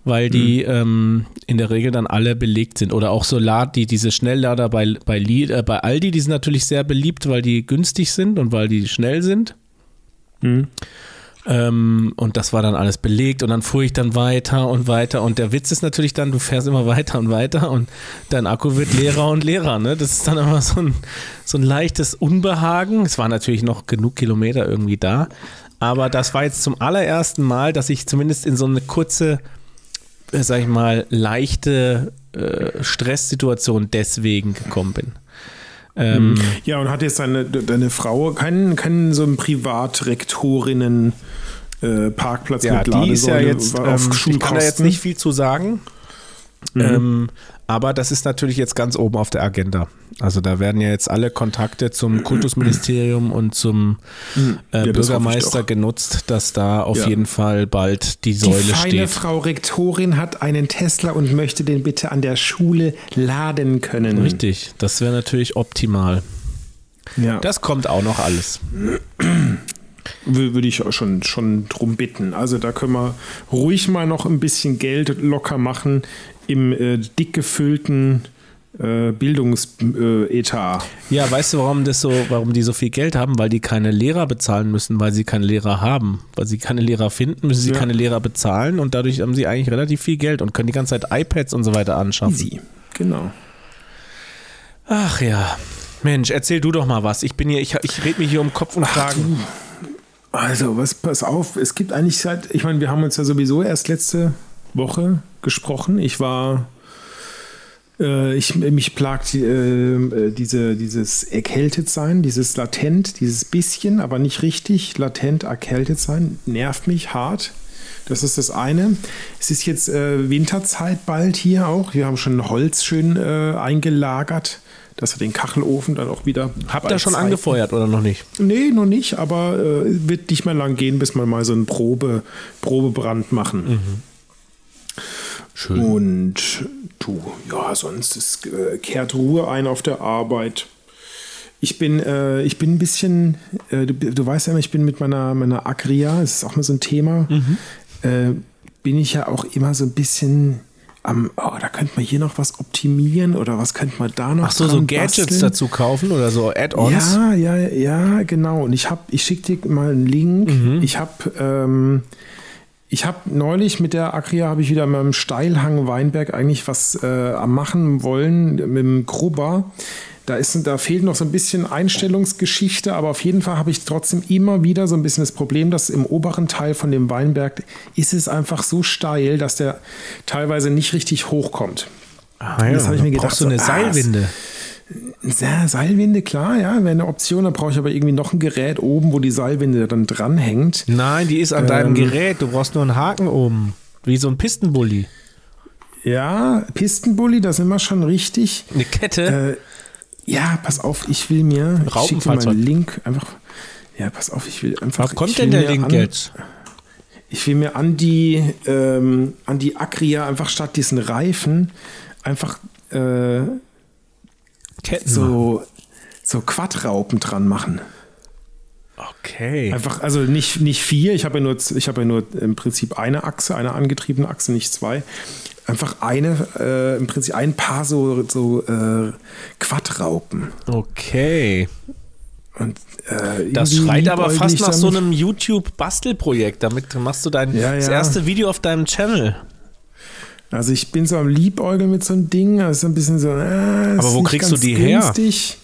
weil die ähm, in der Regel dann alle belegt sind. Oder auch so Lad, die, diese Schnelllader bei, bei, äh, bei Aldi, die sind natürlich sehr beliebt, weil die günstig sind und weil die schnell sind. Ähm, und das war dann alles belegt und dann fuhr ich dann weiter und weiter und der Witz ist natürlich dann, du fährst immer weiter und weiter und dein Akku wird leerer und leerer, ne? Das ist dann immer so ein, so ein leichtes Unbehagen. Es waren natürlich noch genug Kilometer irgendwie da, aber das war jetzt zum allerersten Mal, dass ich zumindest in so eine kurze, äh, sag ich mal, leichte äh, Stresssituation deswegen gekommen bin. Ähm, Ja, und hat jetzt deine, deine Frau keinen, keinen so einen Privatrektorinnen äh, Parkplatz Ja, mit die ist ja Ladesäule jetzt, auf ähm, ich kann da jetzt nicht viel zu sagen. Mhm. Ähm, aber das ist natürlich jetzt ganz oben auf der Agenda. Also da werden ja jetzt alle Kontakte zum Kultusministerium und zum äh, Mhm. Ja, hoffe ich Bürgermeister genutzt, dass da auf Ja. jeden Fall bald die Die Säule feine steht. Frau Rektorin hat einen Tesla und möchte den bitte an der Schule laden können. Richtig, das wäre natürlich optimal. Ja. Das kommt auch noch alles. Wür- würde ich auch schon, schon drum bitten. Also da können wir ruhig mal noch ein bisschen Geld locker machen im äh, dick gefüllten äh, Bildungsetat. Ja, weißt du, warum das so, warum die so viel Geld haben? Weil die keine Lehrer bezahlen müssen, weil sie keine Lehrer haben. Weil sie keine Lehrer finden, müssen sie Ja. keine Lehrer bezahlen und dadurch haben sie eigentlich relativ viel Geld und können die ganze Zeit iPads und so weiter anschaffen. Easy. Genau. Ach ja. Mensch, erzähl du doch mal was. Ich bin hier, ich, ich rede mich hier um Kopf und Kragen. Also, was, pass auf, es gibt eigentlich seit, ich meine, wir haben uns ja sowieso erst letzte Woche gesprochen. Ich war, äh, ich, mich plagt äh, diese, dieses erkältet sein, dieses latent, dieses bisschen, aber nicht richtig, latent erkältet sein, nervt mich hart. Das ist das eine. Es ist jetzt äh, Winterzeit bald hier auch. Wir haben schon Holz schön äh, eingelagert, dass wir den Kachelofen dann auch wieder. Habt ihr schon Zeit- angefeuert oder noch nicht? Nee, noch nicht, aber äh, wird nicht mehr lang gehen, bis wir mal so einen Probe, Probebrand machen. Schön. Und du, ja, sonst ist, äh, kehrt Ruhe ein auf der Arbeit. Ich bin, äh, ich bin ein bisschen, äh, du, du weißt ja, ich bin mit meiner, meiner Agria, das ist auch mal so ein Thema, Mhm. äh, bin ich ja auch immer so ein bisschen am, oh, da könnte man hier noch was optimieren oder was könnte man da noch Ach so, so Gadgets basteln? dazu kaufen oder so Add-ons? Ja, ja, ja, genau. Und ich habe, ich schicke dir mal einen Link. Mhm. Ich habe, ähm, ich habe neulich mit der Agria habe ich wieder mit dem Steilhang Weinberg eigentlich was äh, machen wollen mit dem Grubber. Da, ist, da fehlt noch so ein bisschen Einstellungsgeschichte, aber auf jeden Fall habe ich trotzdem immer wieder so ein bisschen das Problem, dass im oberen Teil von dem Weinberg ist es einfach so steil, dass der teilweise nicht richtig hochkommt. Ah, ja, das habe ich mir da gedacht. du eine so, ah, Seilwinde. Seilwinde, klar, ja, wäre eine Option. Da brauche ich aber irgendwie noch ein Gerät oben, wo die Seilwinde dann dranhängt. Nein, die ist an deinem Ähm. Gerät. Du brauchst nur einen Haken oben. Wie so ein Pistenbully. Ja, Pistenbully, da sind wir schon richtig. Eine Kette. Äh, ja, pass auf, ich will mir. Ich schicke dir mal Raupenfahrzeug. einen Link einfach. Ja, pass auf, ich will einfach. Wo kommt ich denn der Link an, jetzt? Ich will mir an die, ähm, an die Agria einfach statt diesen Reifen einfach äh, Ketten. so, so Quadraupen dran machen. Okay. Einfach, also nicht, nicht vier, ich habe ja, nur, ich habe ja nur im Prinzip eine Achse, eine angetriebene Achse, nicht zwei. Einfach eine, äh, im Prinzip ein paar so, so äh, Quadraupen. Okay. Und, äh, Das schreit aber fast nach so einem YouTube-Bastelprojekt. Damit machst du dein Ja, das ja. erste Video auf deinem Channel. Also ich bin so am Liebäugeln mit so einem Ding, also ist ein bisschen so. Äh, Aber wo kriegst du die her? günstig.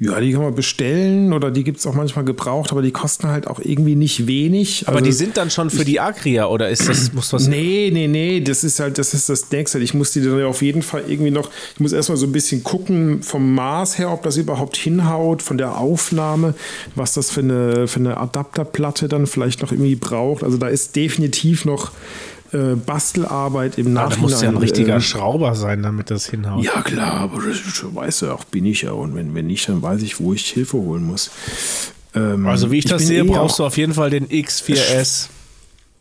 Ja, die kann man bestellen oder die gibt es auch manchmal gebraucht, aber die kosten halt auch irgendwie nicht wenig. Aber Also- die sind dann schon für die Agria oder ist das, muss was. Nee, nee, nee, das ist halt, das ist das nächste. Ich muss die dann auf jeden Fall irgendwie noch, ich muss erstmal so ein bisschen gucken vom Maß her, ob das überhaupt hinhaut, von der Aufnahme, was das für eine, für eine Adapterplatte dann vielleicht noch irgendwie braucht. Also da ist definitiv noch äh, Bastelarbeit im Ah, da Nachhinein. muss ja ein richtiger äh, Schrauber sein, damit das hinhaut. ja, klar, aber das weißt du auch, bin ich ja. Und wenn, wenn nicht, dann weiß ich, wo ich Hilfe holen muss. Ähm, Also wie ich, das bin sehe, eh brauchst auch- du auf jeden Fall den X4S.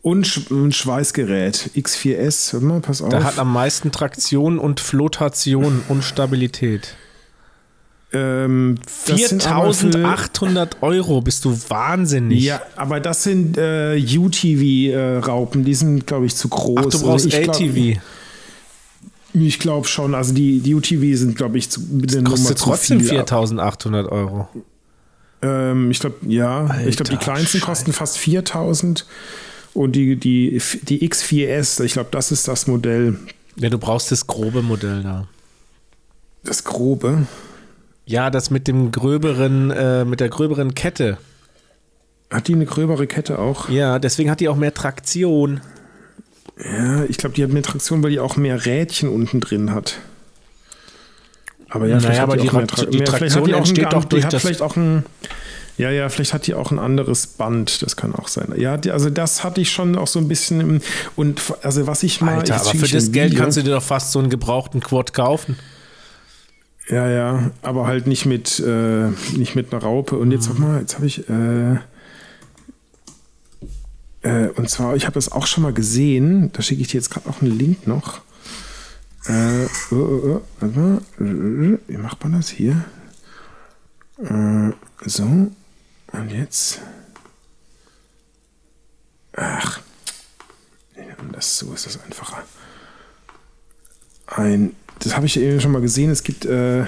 Und ein Schweißgerät. X4S, warte mal, pass auf. Der hat am meisten Traktion und Flotation und Stabilität. Ähm, das sind aber für- 4800 Euro, bist du wahnsinnig. Ja, aber das sind äh, UTV-Raupen, die sind, glaube ich, zu groß. Ach, du brauchst Also ich glaub- ATV. Ich glaube schon, also die, die UTV sind, glaube ich, zu, Nummer Kostet zu trotzdem viel. 4800 Euro. Ähm, ich glaube, ja, ich glaube, die Alter kleinsten kosten fast 4000 und die, die, die X4S, ich glaube, das ist das Modell, Ja, du brauchst das grobe Modell da. das grobe. Ja, das mit dem gröberen, äh, mit der gröberen Kette. Hat die eine gröbere Kette auch? Ja, deswegen hat die auch mehr Traktion. Ja, ich glaube, die hat mehr Traktion, weil die auch mehr Rädchen unten drin hat. Aber ja, Naja, vielleicht aber hat die auch mehr Tra- die mehr- Traktion hat die auch entsteht ein, doch die durch hat das- vielleicht auch ein ja, ja, vielleicht hat die auch ein anderes Band, das kann auch sein. Ja, die, also das hatte ich schon auch so ein bisschen im, und also was ich mal Alter, aber für das Geld Video. kannst du dir doch fast so einen gebrauchten Quad kaufen. Ja, ja, aber halt nicht mit, äh, nicht mit einer Raupe. Und jetzt sag mal, jetzt habe ich, äh, äh, und zwar, ich habe das auch schon mal gesehen, da schicke ich dir jetzt gerade auch einen Link noch. Äh, oh, oh, oh, warte mal, wie macht man das hier? Äh, so, und jetzt. Ach, das, so ist das einfacher ein, das habe ich eben schon mal gesehen, es gibt äh,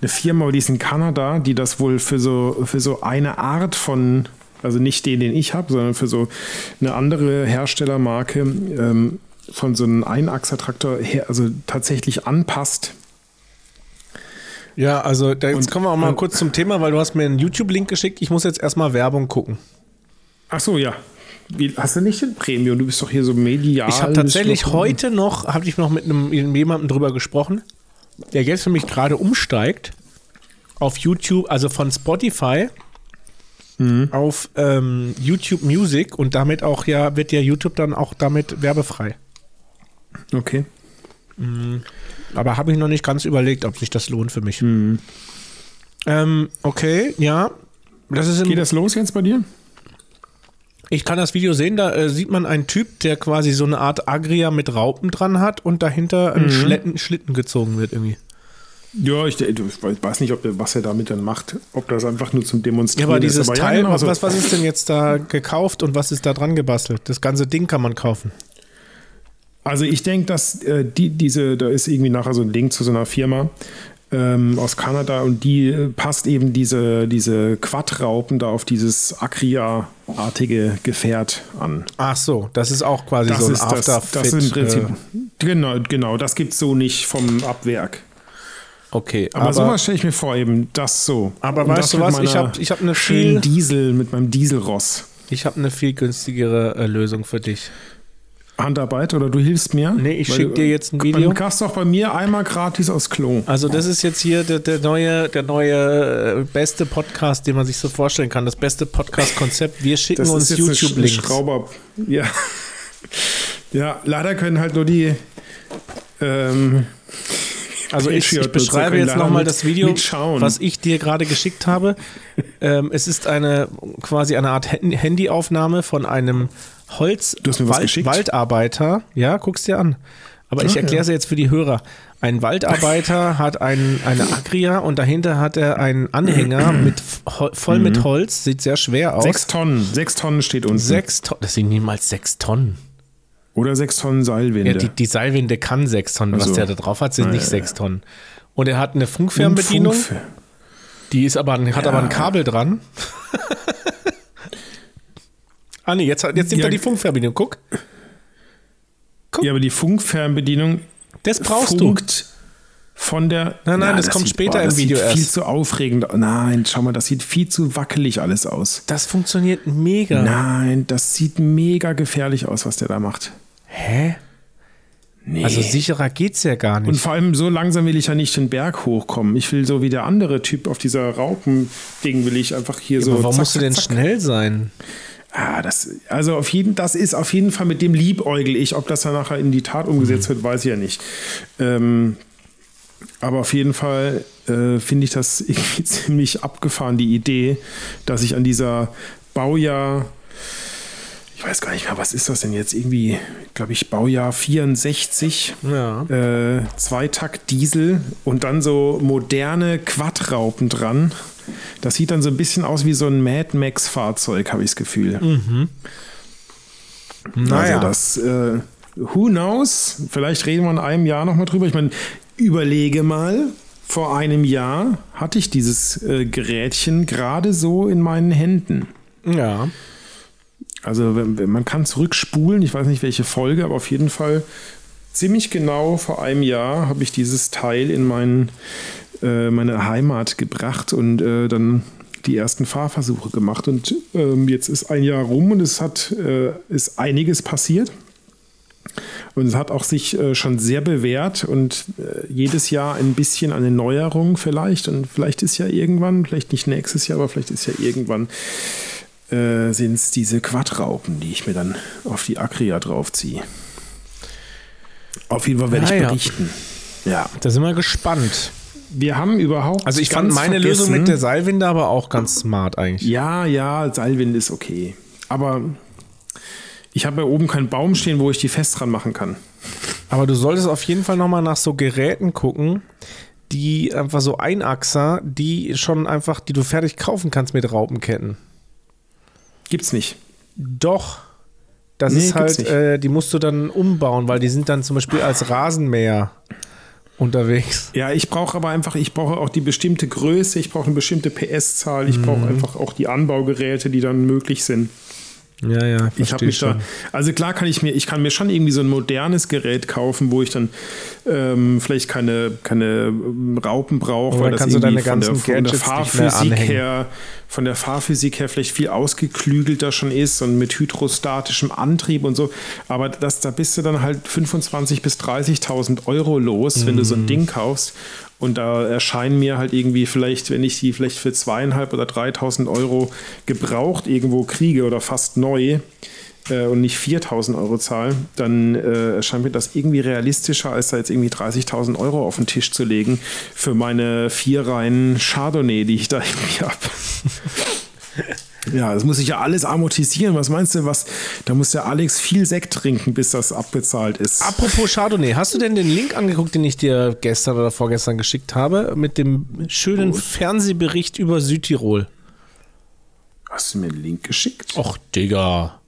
eine Firma, die ist in Kanada, die das wohl für so, für so eine Art von, also nicht den, den ich habe, sondern für so eine andere Herstellermarke ähm, von so einem Einachsertraktor her, also tatsächlich anpasst. Ja, also da, jetzt Und- kommen wir auch mal und- kurz zum Thema, weil du hast mir einen YouTube-Link geschickt. Ich muss jetzt erstmal Werbung gucken. Ach so, ja. Wie, hast du nicht den Premium? Du bist doch hier so medial. Ich habe tatsächlich noch- heute noch, habe ich noch mit einem jemandem drüber gesprochen, der jetzt für mich gerade umsteigt auf YouTube, also von Spotify auf ähm, YouTube Music und damit auch ja, wird ja YouTube dann auch damit werbefrei. Okay. Aber habe ich noch nicht ganz überlegt, ob sich das lohnt für mich. Ähm, okay, ja. Das ist Geht das los jetzt bei dir? Ich kann das Video sehen, da äh, sieht man einen Typ, der quasi so eine Art Agria mit Raupen dran hat und dahinter ein Schlitten, Schlitten gezogen wird irgendwie. Ja, ich, ich weiß nicht, ob was er damit dann macht. Ob das einfach nur zum Ja, Demonstrieren aber dieses ist. Aber Teil, ja, genau was, so. was, was ist denn jetzt da gekauft und was ist da dran gebastelt? Das ganze Ding kann man kaufen. Also ich denke, dass äh, die, diese, da ist irgendwie nachher so ein Link zu so einer Firma. Ähm, aus Kanada und die äh, passt eben diese, diese Quadraupen da auf dieses Acria-artige Gefährt an. Ach so, das ist auch quasi Das so ein ist das, Afterfit. das ist im Prinzip, äh, genau, genau, das gibt es so nicht vom Abwerk. okay, Aber, aber, sowas stelle ich mir vor, eben das so. Aber Und weißt das du was? Ich meiner hab- ich hab eine viel- Diesel mit meinem Dieselross. ich habe eine viel günstigere äh, Lösung für dich. Handarbeit oder du hilfst mir? Nee, ich Weil schick du- dir jetzt ein Du Video. kannst doch bei mir einmal gratis aufs Klo. Also das ist jetzt hier der, der neue, der neue äh, beste Podcast, den man sich so vorstellen kann. Das beste Podcast-Konzept. Wir schicken Das uns YouTube-Links. Schrauber. Ja. ja, leider können halt nur die ähm, Also ich, ich beschreibe jetzt nochmal das Video, was ich dir gerade geschickt habe. ähm, es ist eine quasi eine Art Hand- Handyaufnahme von einem Holz was Wald? Waldarbeiter. Ja, guck's dir an. Aber ich erkläre es jetzt für die Hörer. Ein Waldarbeiter hat ein, eine Agria und dahinter hat er einen Anhänger mit voll Mhm. mit Holz. Sieht sehr schwer aus. sechs Tonnen. Sechs Tonnen steht unten. Sechs Tonnen. Das sind niemals sechs Tonnen. Oder sechs Tonnen Seilwinde. Ja, die, die Seilwinde kann sechs Tonnen. Was Ach so. der da drauf hat, sind Ah, nicht ja, sechs ja. Tonnen. Und er hat eine Funkfernbedienung. Funkfe- Die ist aber, hat aber ein Kabel dran. ah nee, jetzt, jetzt nimmt Ja. er die Funkverbindung. Guck, Ja, aber die Funkfernbedienung das brauchst funkt von der. Nein, nein, das kommt sieht- später im das Video sieht Viel erst. zu aufregend. Nein, schau mal, das sieht viel zu wackelig alles aus. du. Das funktioniert mega. Nein, das sieht mega gefährlich aus, was der da macht. Hä? Nee. Also sicherer geht's ja gar Und nicht. vor allem so langsam will ich ja nicht den Berg hochkommen. Ich will so wie der andere Typ auf dieser Raupen-Ding will ich einfach hier so. aber warum zack, musst du denn zack. schnell sein? Ah, das, also auf jeden, das ist auf jeden Fall mit dem liebäugel ich. Ob das dann nachher in die Tat umgesetzt wird, weiß ich ja nicht. Ähm, aber auf jeden Fall äh, finde ich das irgendwie ziemlich abgefahren, die Idee, dass ich an dieser Baujahr, ich weiß gar nicht mehr, was ist das denn jetzt? Irgendwie, glaube ich, Baujahr 64, Ja. äh, Zweitakt Diesel und dann so moderne Quadraupen dran. Das sieht dann so ein bisschen aus wie so ein Mad Max Fahrzeug, habe ich das Gefühl. Naja. Also das, äh, who knows? Vielleicht reden wir in einem Jahr nochmal drüber. Ich meine, überlege mal, vor einem Jahr hatte ich dieses äh, Gerätchen gerade so in meinen Händen. ja. Also man kann zurückspulen, ich weiß nicht welche Folge, aber auf jeden Fall ziemlich genau vor einem Jahr habe ich dieses Teil in meinen, äh, meine Heimat gebracht und äh, dann die ersten Fahrversuche gemacht. Und ähm, jetzt ist ein Jahr rum und es hat äh, ist einiges passiert. Und es hat auch sich äh, schon sehr bewährt und äh, jedes Jahr ein bisschen eine Neuerung vielleicht. Und vielleicht ist ja irgendwann, vielleicht nicht nächstes Jahr, aber vielleicht ist ja irgendwann äh, sind es diese Quadraupen, die ich mir dann auf die Acria draufziehe. Auf jeden Fall werde Ah, ich ja. berichten. Ja. Da sind wir gespannt. Wir haben überhaupt. Also ich fand meine vergessen- Lösung mit der Seilwinde aber auch ganz smart eigentlich. Ja, ja, Seilwind ist okay. Aber ich habe ja oben keinen Baum stehen, wo ich die fest dran machen kann. Aber du solltest auf jeden Fall nochmal nach so Geräten gucken, die einfach so Einachser, die schon einfach, die du fertig kaufen kannst mit Raupenketten. Gibt's nicht. Doch. Das Nee, ist halt, äh, die musst du dann umbauen, weil die sind dann zum Beispiel als Rasenmäher unterwegs. Ja, ich brauche aber einfach, ich brauche auch die bestimmte Größe, ich brauche eine bestimmte PS-Zahl, ich brauche einfach auch die Anbaugeräte, die dann möglich sind. Ja, ja, Ich habe mich da, also klar kann ich mir, ich kann mir schon irgendwie so ein modernes Gerät kaufen, wo ich dann ähm, vielleicht keine, keine ähm, Raupen brauche, weil das kannst du irgendwie deine von der, ganzen von der Fahrphysik her, von der Fahrphysik her vielleicht viel ausgeklügelter schon ist und mit hydrostatischem Antrieb und so. Aber das, da bist du dann halt 25.000 bis 30.000 Euro los, wenn du Mhm. so ein Ding kaufst. Und da erscheinen mir halt irgendwie vielleicht, wenn ich die vielleicht für zweieinhalb oder 3.000 Euro gebraucht irgendwo kriege oder fast neu äh, und nicht 4.000 Euro zahle, dann äh, erscheint mir das irgendwie realistischer, als da jetzt irgendwie 30.000 Euro auf den Tisch zu legen für meine vier Reihen Chardonnay, die ich da irgendwie habe. Ja, das muss ich ja alles amortisieren. Was meinst du, was? Da muss der Alex viel Sekt trinken, bis das abbezahlt ist. Apropos Chardonnay, hast du denn den Link angeguckt, den ich dir gestern oder vorgestern geschickt habe, mit dem schönen Fernsehbericht über Südtirol? Hast du mir einen Link geschickt? Och, Digga.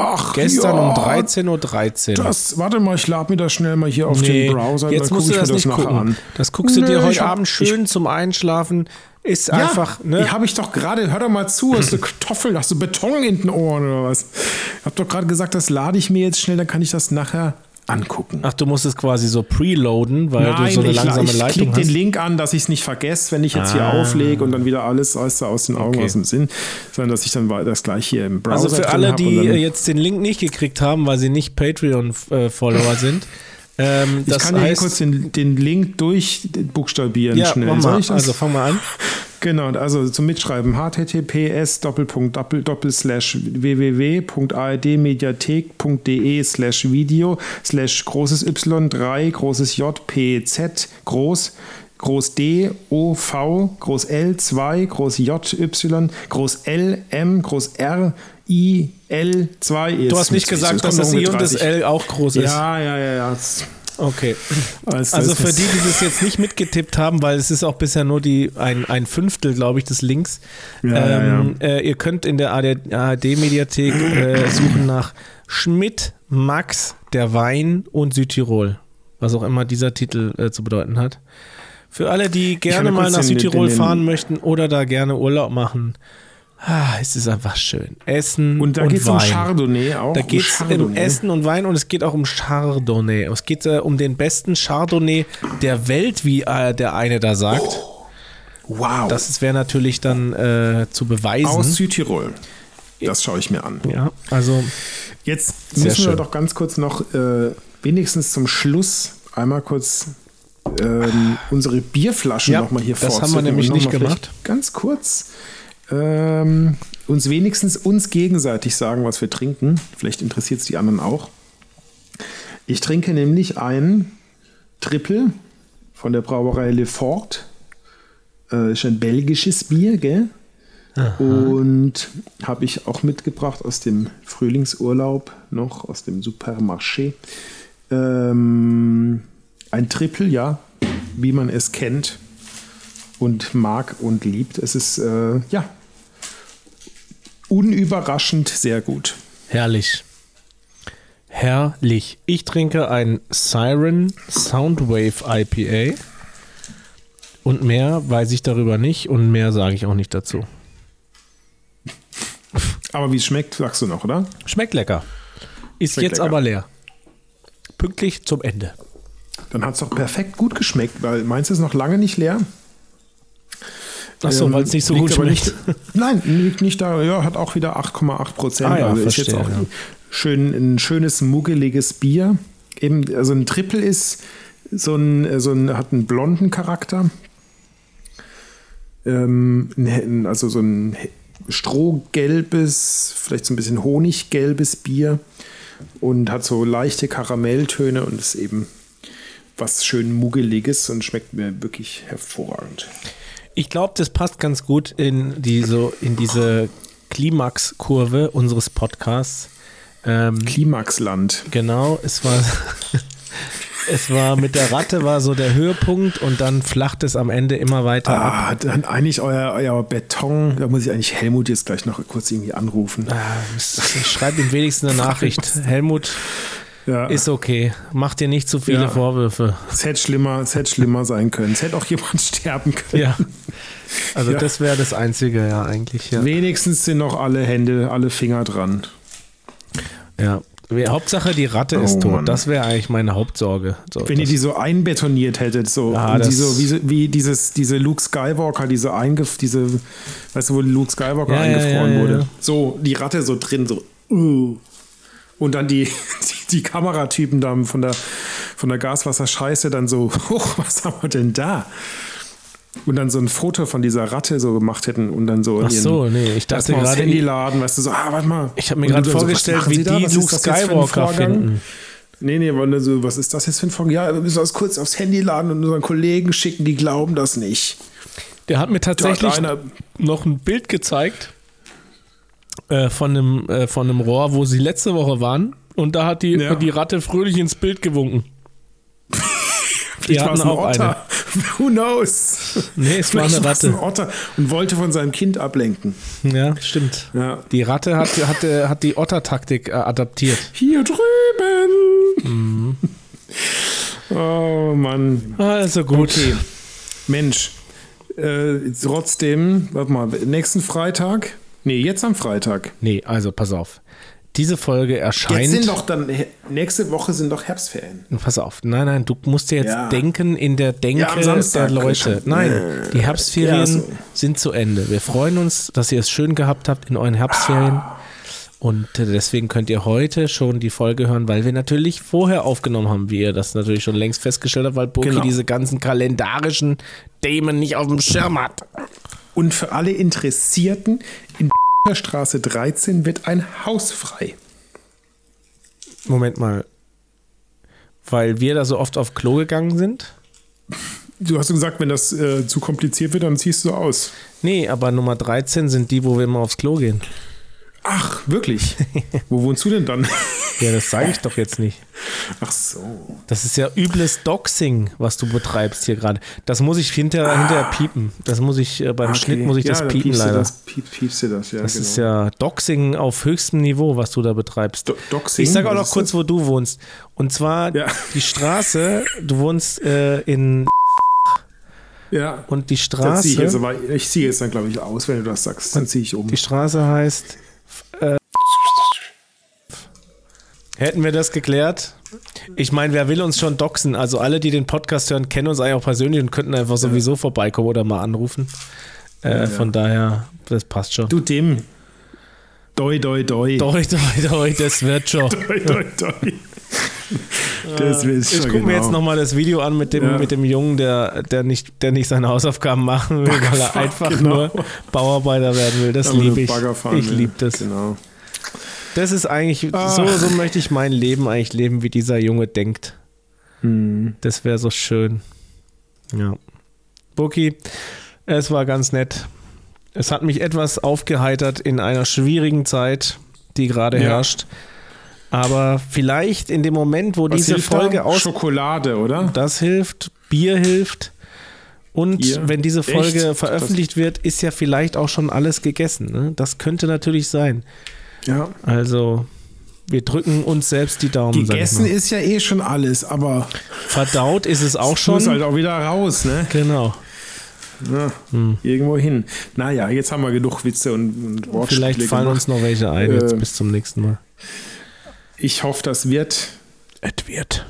Ach, Gestern ja, um 13.13 Uhr. Das, warte mal, ich lade mir das schnell mal hier auf Nee, den Browser. jetzt dann musst du ich das mir nicht gucken. an. Das guckst du Nö, dir heute ich hab- Abend schön zum Einschlafen. Ist einfach, ja, ne? Die habe ich doch gerade, hör doch mal zu, hast du Kartoffeln, hast du Beton in den Ohren oder was? Ich habe doch gerade gesagt, das lade ich mir jetzt schnell, dann kann ich das nachher angucken. Ach, du musst es quasi so preloaden, weil du Nein, so eine ich, la- langsame ich Leitung klicke den hast. Link an, dass ich es nicht vergesse, wenn ich jetzt hier Ah. auflege und dann wieder alles du, aus den Augen, Okay. aus dem Sinn, sondern dass ich dann das gleich hier im Browser Also für alle, die äh, jetzt den Link nicht gekriegt haben, weil sie nicht Patreon-Follower sind, ähm, Ich kann dir hier kurz den, den Link durchbuchstabieren ja, schnell. mal. ich? Also fang mal an. Genau, also zum Mitschreiben https www.ardmediathek.de slash video slash großes Y3 großes J P Z groß groß D O V groß L 2 groß J Y groß L M groß R I L 2 Du hast nicht gesagt, dass das I und das L auch groß ist. Ja, ja, ja, ja. Okay. Also das für die, die das jetzt nicht mitgetippt haben, weil es ist auch bisher nur die, ein, ein Fünftel, glaube ich, des Links. Ja, ähm, Äh, ihr könnt in der ARD-Mediathek äh, suchen nach Schmidt, Max, der Wein und Südtirol. Was auch immer dieser Titel äh, zu bedeuten hat. Für alle, die gerne mal nach den- Südtirol den- den- fahren möchten oder da gerne Urlaub machen, ah, es ist einfach schön. Essen Und da und geht es um Wein. Chardonnay auch. Da geht es um. Essen und Wein und es geht auch um Chardonnay. Es geht äh, um den besten Chardonnay der Welt, wie äh, der eine da sagt. Wow. Das wäre natürlich dann äh, zu beweisen. Aus Südtirol. Das schaue ich mir an. ja, also Jetzt müssen wir schön. doch ganz kurz noch, äh, wenigstens zum Schluss, einmal kurz ähm, unsere Bierflaschen Ja, nochmal hier das haben wir nämlich nicht gemacht. Ganz kurz. Ähm, uns wenigstens uns gegenseitig sagen, was wir trinken. Vielleicht interessiert es die anderen auch. Ich trinke nämlich ein Triple von der Brauerei Lefort. Äh, ist ein belgisches Bier, gell? Und habe ich auch mitgebracht aus dem Frühlingsurlaub noch, aus dem Supermarché. Ähm, ein Triple, ja, wie man es kennt und mag und liebt. Es ist, äh, ja, unüberraschend sehr gut. herrlich. Herrlich. Ich trinke ein Siren Soundwave IPA. Und mehr weiß ich darüber nicht und mehr sage ich auch nicht dazu. Aber wie es schmeckt, sagst du noch, oder? Schmeckt lecker. Ist Schmeckt jetzt lecker. aber leer. Pünktlich zum Ende. Dann hat es doch perfekt gut geschmeckt, weil meins ist noch lange nicht leer. Achso, Ähm, weil es nicht so gut schmeckt. Nicht, nein, liegt nicht da. Ja, hat auch wieder 8,8 Prozent. Ah ja, also ist jetzt auch ja. schön, ein schönes, muggeliges Bier. Eben, also ein Triple ist so ein, so ein, hat einen blonden Charakter. Ähm, also so ein strohgelbes, vielleicht so ein bisschen honiggelbes Bier und hat so leichte Karamelltöne und ist eben was schön muggeliges und schmeckt mir wirklich hervorragend. Ich glaube, das passt ganz gut in, die, so, in diese Klimax-Kurve unseres Podcasts. Ähm, Klimaxland. genau, es war, es war mit der Ratte war so der Höhepunkt und dann flacht es am Ende immer weiter ab. Ah, dann eigentlich euer, euer Beton, da muss ich eigentlich Helmut jetzt gleich noch kurz irgendwie anrufen. Ah, Schreib ihm wenigstens eine Nachricht. Helmut, Ja, ist okay. Mach dir nicht zu viele Ja. Vorwürfe. es hätte schlimmer, es hätte schlimmer sein können. Es hätte auch jemand sterben können. Ja. Also Ja. das wäre das Einzige, ja, eigentlich. Wenigstens sind noch alle Hände, alle Finger dran. ja. Hauptsache, die Ratte Oh, ist tot. Mann. Das wäre eigentlich meine Hauptsorge. So, Wenn ihr die so einbetoniert hättet, so, Ja, die so wie, wie dieses, diese Luke Skywalker, diese eingef diese, weißt du, wo Luke Skywalker Ja, eingefroren ja, wurde. So, die Ratte so drin, so. Uh. Und dann die, die, die Kameratypen da von der, von der Gaswasserscheiße dann so, hoch, was haben wir denn da? Und dann so ein Foto von dieser Ratte so gemacht hätten und dann so Ach so, nee, ich dachte gerade- Handy laden, weißt du, so, ah, warte mal. Ich habe mir gerade so, vorgestellt, machen wie Sie da? die Was Luke Skywalker finden. Nee, nee, wollen so, was ist das jetzt für ein Vorgang? Ja, wir müssen das kurz aufs Handy laden und unseren Kollegen schicken, die glauben das nicht. Der hat mir tatsächlich hat noch ein Bild gezeigt äh, von, einem, äh, von einem Rohr, wo sie letzte Woche waren. Und da hat die, Ja. die Ratte fröhlich ins Bild gewunken. War hatten auch Otter. Who knows? Nee, es war eine Ratte. ein Otter und wollte von seinem Kind ablenken. Ja, stimmt. Ja. Die Ratte hat, hat, äh, hat die Otter-Taktik äh, adaptiert. Hier drüben. Mhm. Oh Mann. Also gut. Okay. Mensch. Äh, trotzdem, warte mal, nächsten Freitag? Nee, jetzt am Freitag. Nee, also pass auf. Diese Folge Jetzt erscheint. sind doch dann, nächste Woche sind doch Herbstferien. Pass auf, nein, nein, du musst dir jetzt Ja. denken in der Denke Ja, der Leute. Nein, die Herbstferien ja, so. sind zu Ende. Wir freuen uns, dass ihr es schön gehabt habt in euren Herbstferien. Und deswegen könnt ihr heute schon die Folge hören, weil wir natürlich vorher aufgenommen haben, wie ihr das natürlich schon längst festgestellt habt, weil Burki Genau. diese ganzen kalendarischen Themen nicht auf dem Schirm hat. Und für alle Interessierten, in der Straße 13 wird ein Haus frei. Moment mal. Weil wir da so oft auf Klo gegangen sind? Du hast gesagt, wenn das äh, zu kompliziert wird, dann ziehst du aus. Nee, aber Nummer 13 sind die, wo wir immer aufs Klo gehen. Ach, wirklich? Wo wohnst du denn dann? Ja, das sage ich doch jetzt nicht. Ach so. Das ist ja übles Doxing, was du betreibst hier gerade. Das muss ich hinter, hinterher piepen. Das muss ich, äh, beim Okay. Schnitt muss ich ja, das piepen piepst leider. Das, piep, piepst du das, ja. das genau. ist ja Doxing auf höchstem Niveau, was du da betreibst. Do Doxing? ich sage auch noch kurz, das? wo du wohnst. Und zwar Ja. die Straße, du wohnst äh, in Ja. und die Das ziehe ich, jetzt, Straße, aber ich ziehe jetzt dann, glaube ich, aus, wenn du das sagst. Dann ziehe ich um. die Straße heißt äh, Hätten wir das geklärt? Ich meine, wer will uns schon doxen? Also alle, die den Podcast hören, kennen uns eigentlich auch persönlich und könnten einfach sowieso vorbeikommen oder mal anrufen. Äh, Von daher, das passt schon. Du dem. Doi, doi, doi. Doi, doi, doi, das wird schon. Doi, doi, doi. Das will Ich gucke mir jetzt nochmal das Video an mit dem, Ja. mit dem Jungen, der, der, nicht, der nicht seine Hausaufgaben machen will, weil er einfach genau. nur Bauarbeiter werden will. Das liebe ich. Ich liebe das. Genau. Das ist eigentlich, Ach. so, so möchte ich mein Leben eigentlich leben, wie dieser Junge denkt. Hm. Das wäre so schön. Ja. Buki, es war ganz nett. Es hat mich etwas aufgeheitert in einer schwierigen Zeit, die gerade Ja. herrscht. Aber vielleicht in dem Moment, wo Was diese Folge da? aus Schokolade, oder? das hilft, Bier hilft. Und Bier? wenn diese Folge Echt? veröffentlicht wird, ist ja vielleicht auch schon alles gegessen. Ne? Das könnte natürlich sein. Ja. Also, wir drücken uns selbst die Daumen. Gegessen ist ja eh schon alles, aber Verdaut ist es auch schon. muss halt auch wieder raus, ne? Genau. Ja, Irgendwo hin. Naja, jetzt haben wir genug Witze und, und Vielleicht fallen gemacht. uns noch welche ein. Äh, Jetzt bis zum nächsten Mal. Ich hoffe, das wird. Es wird.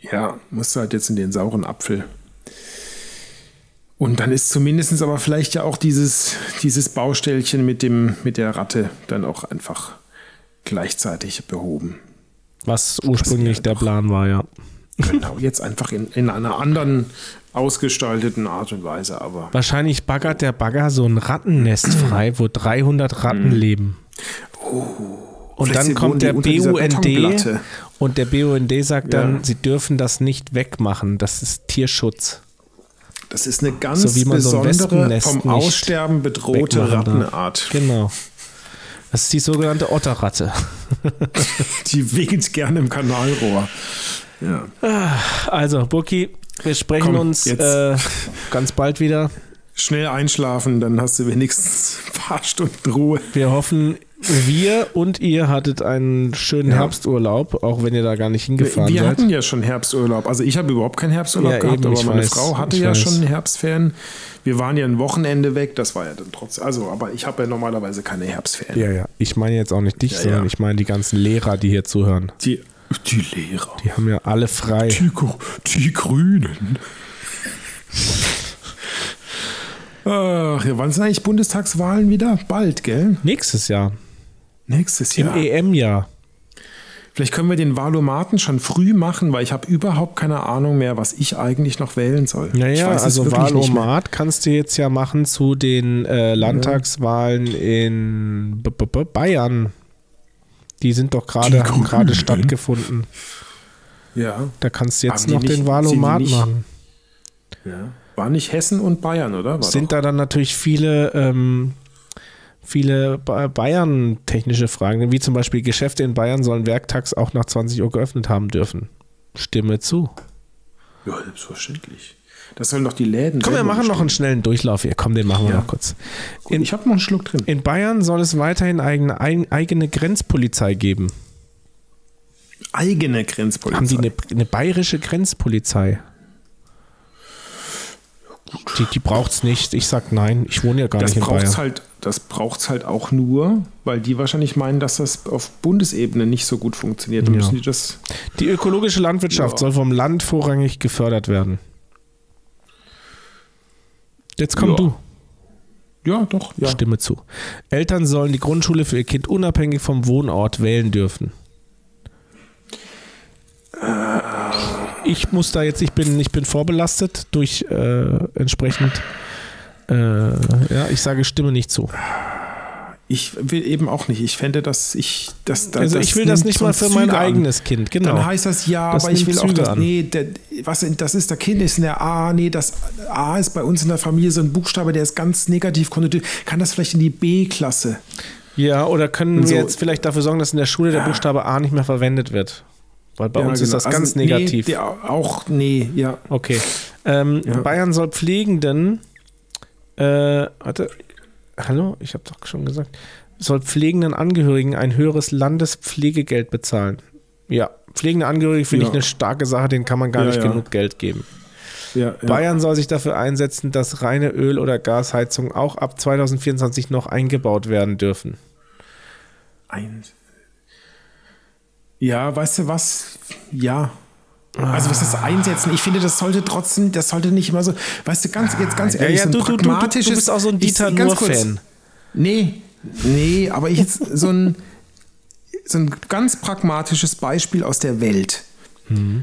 Ja, musst du halt jetzt in den sauren Apfel. Und dann ist zumindest aber vielleicht ja auch dieses, dieses Baustellchen mit, dem, mit der Ratte dann auch einfach gleichzeitig behoben. Was ursprünglich wäre der Plan war, ja. Genau, jetzt einfach in, in einer anderen ausgestalteten Art und Weise, aber. Wahrscheinlich baggert der Bagger so ein Rattennest frei, wo 300 Ratten leben. Und Oh. Vielleicht dann kommt der BUND und der BUND sagt dann, Ja. sie dürfen das nicht wegmachen. Das ist Tierschutz. Das ist eine ganz So so besondere, Wespennest vom Aussterben bedrohte wegmachen darf. Rattenart. Genau. Das ist die sogenannte Otterratte. Die winkt gerne im Kanalrohr. Ja. Also, Burki, wir sprechen Komm, uns äh, ganz bald wieder. Schnell einschlafen, dann hast du wenigstens ein paar Stunden Ruhe. Wir hoffen, wir und ihr hattet einen schönen Ja. Herbsturlaub, auch wenn ihr da gar nicht hingefahren Wir seid. hatten ja schon Herbsturlaub. Also ich habe überhaupt keinen Herbsturlaub Ja, gehabt, eben, aber meine weiß, Frau hatte ja weiß. schon Herbstferien. Wir waren ja ein Wochenende weg, das war ja dann trotzdem. Also, aber ich habe ja normalerweise keine Herbstferien. Ja, ja. Ich meine jetzt auch nicht dich, Ja, sondern ich meine die ganzen Lehrer, die hier zuhören. Die, die Lehrer. Die haben ja alle frei. Die, die Grünen. Ach, wann sind eigentlich Bundestagswahlen wieder? Bald, gell? Nächstes Jahr. Nächstes Im Jahr. EM-Jahr. Vielleicht können wir den Wahlomaten schon früh machen, weil ich habe überhaupt keine Ahnung mehr, was ich eigentlich noch wählen soll. Naja, also. Wahlomat kannst du jetzt ja machen zu den äh, Landtagswahlen in B -B -B Bayern. Die sind doch gerade, gerade stattgefunden. Ja, Da kannst du jetzt Haben noch nicht- den nicht- machen. ja. War nicht Hessen und Bayern, oder? War sind doch. da dann natürlich viele, ähm, viele Ba- Bayern-technische Fragen, wie zum Beispiel Geschäfte in Bayern sollen werktags auch nach 20 Uhr geöffnet haben dürfen. Stimme zu. Ja, selbstverständlich. Das sollen doch die Läden. Komm, wir machen noch einen schnellen Durchlauf hier. Komm, den machen wir Ja. noch kurz. bestimmen. Ich habe noch einen Schluck drin. In Bayern soll es weiterhin eigene, ein, eigene Grenzpolizei geben. Eigene Grenzpolizei. Haben die eine, eine bayerische Grenzpolizei? Die, die braucht es nicht. Ich sag nein. Ich wohne ja gar das nicht in braucht's Bayern. halt, das braucht's halt auch nur, weil die wahrscheinlich meinen, dass das auf Bundesebene nicht so gut funktioniert. Ja. müssen die das. Die ökologische Landwirtschaft Ja. soll vom Land vorrangig gefördert werden. Jetzt komm Ja. du. Ja, doch. Ja. Stimme zu. Eltern sollen die Grundschule für ihr Kind unabhängig vom Wohnort wählen dürfen. Ich muss da jetzt, ich bin, ich bin vorbelastet durch äh, entsprechend, äh, ja, ich sage Stimme nicht zu. Ich will eben auch nicht. Ich fände, dass ich das. das Also ich will das nicht mal für mein Züge an. eigenes Kind, genau. Dann heißt das ja, Das aber ich will auch Züge das. an. Nee, der, was, das ist der Kind ist in der A. Nee, das A ist bei uns in der Familie so ein Buchstabe, der ist ganz negativ konnotiert. Kann das vielleicht in die B-Klasse? Ja, oder können So. wir jetzt vielleicht dafür sorgen, dass in der Schule der Buchstabe A nicht mehr verwendet wird? Weil bei Ja, uns ist genau. das Also, ganz nee, negativ. der auch, nee, ja. Okay. Ähm, Ja. Bayern soll Pflegenden, äh, warte, hallo, ich habe doch schon gesagt, soll pflegenden Angehörigen ein höheres Landespflegegeld bezahlen. Ja, pflegende Angehörige finde Ja. ich eine starke Sache, denen kann man gar nicht genug Geld geben. ja, ja. Bayern soll sich dafür einsetzen, dass reine Öl- oder Gasheizungen auch ab 2024 noch eingebaut werden dürfen. Ein. Ja, weißt du was? Ja. Also was das Einsetzen, ich finde, das sollte trotzdem, das sollte nicht immer so, weißt du, ganz, jetzt ganz Ja, ehrlich, ja, so ein du, du, du, du, pragmatisches... bist auch so ein Dieter kurz. Nuhr-Fan. Nee, nee, aber ich jetzt so ein, so ein ganz pragmatisches Beispiel aus der Welt. Mhm.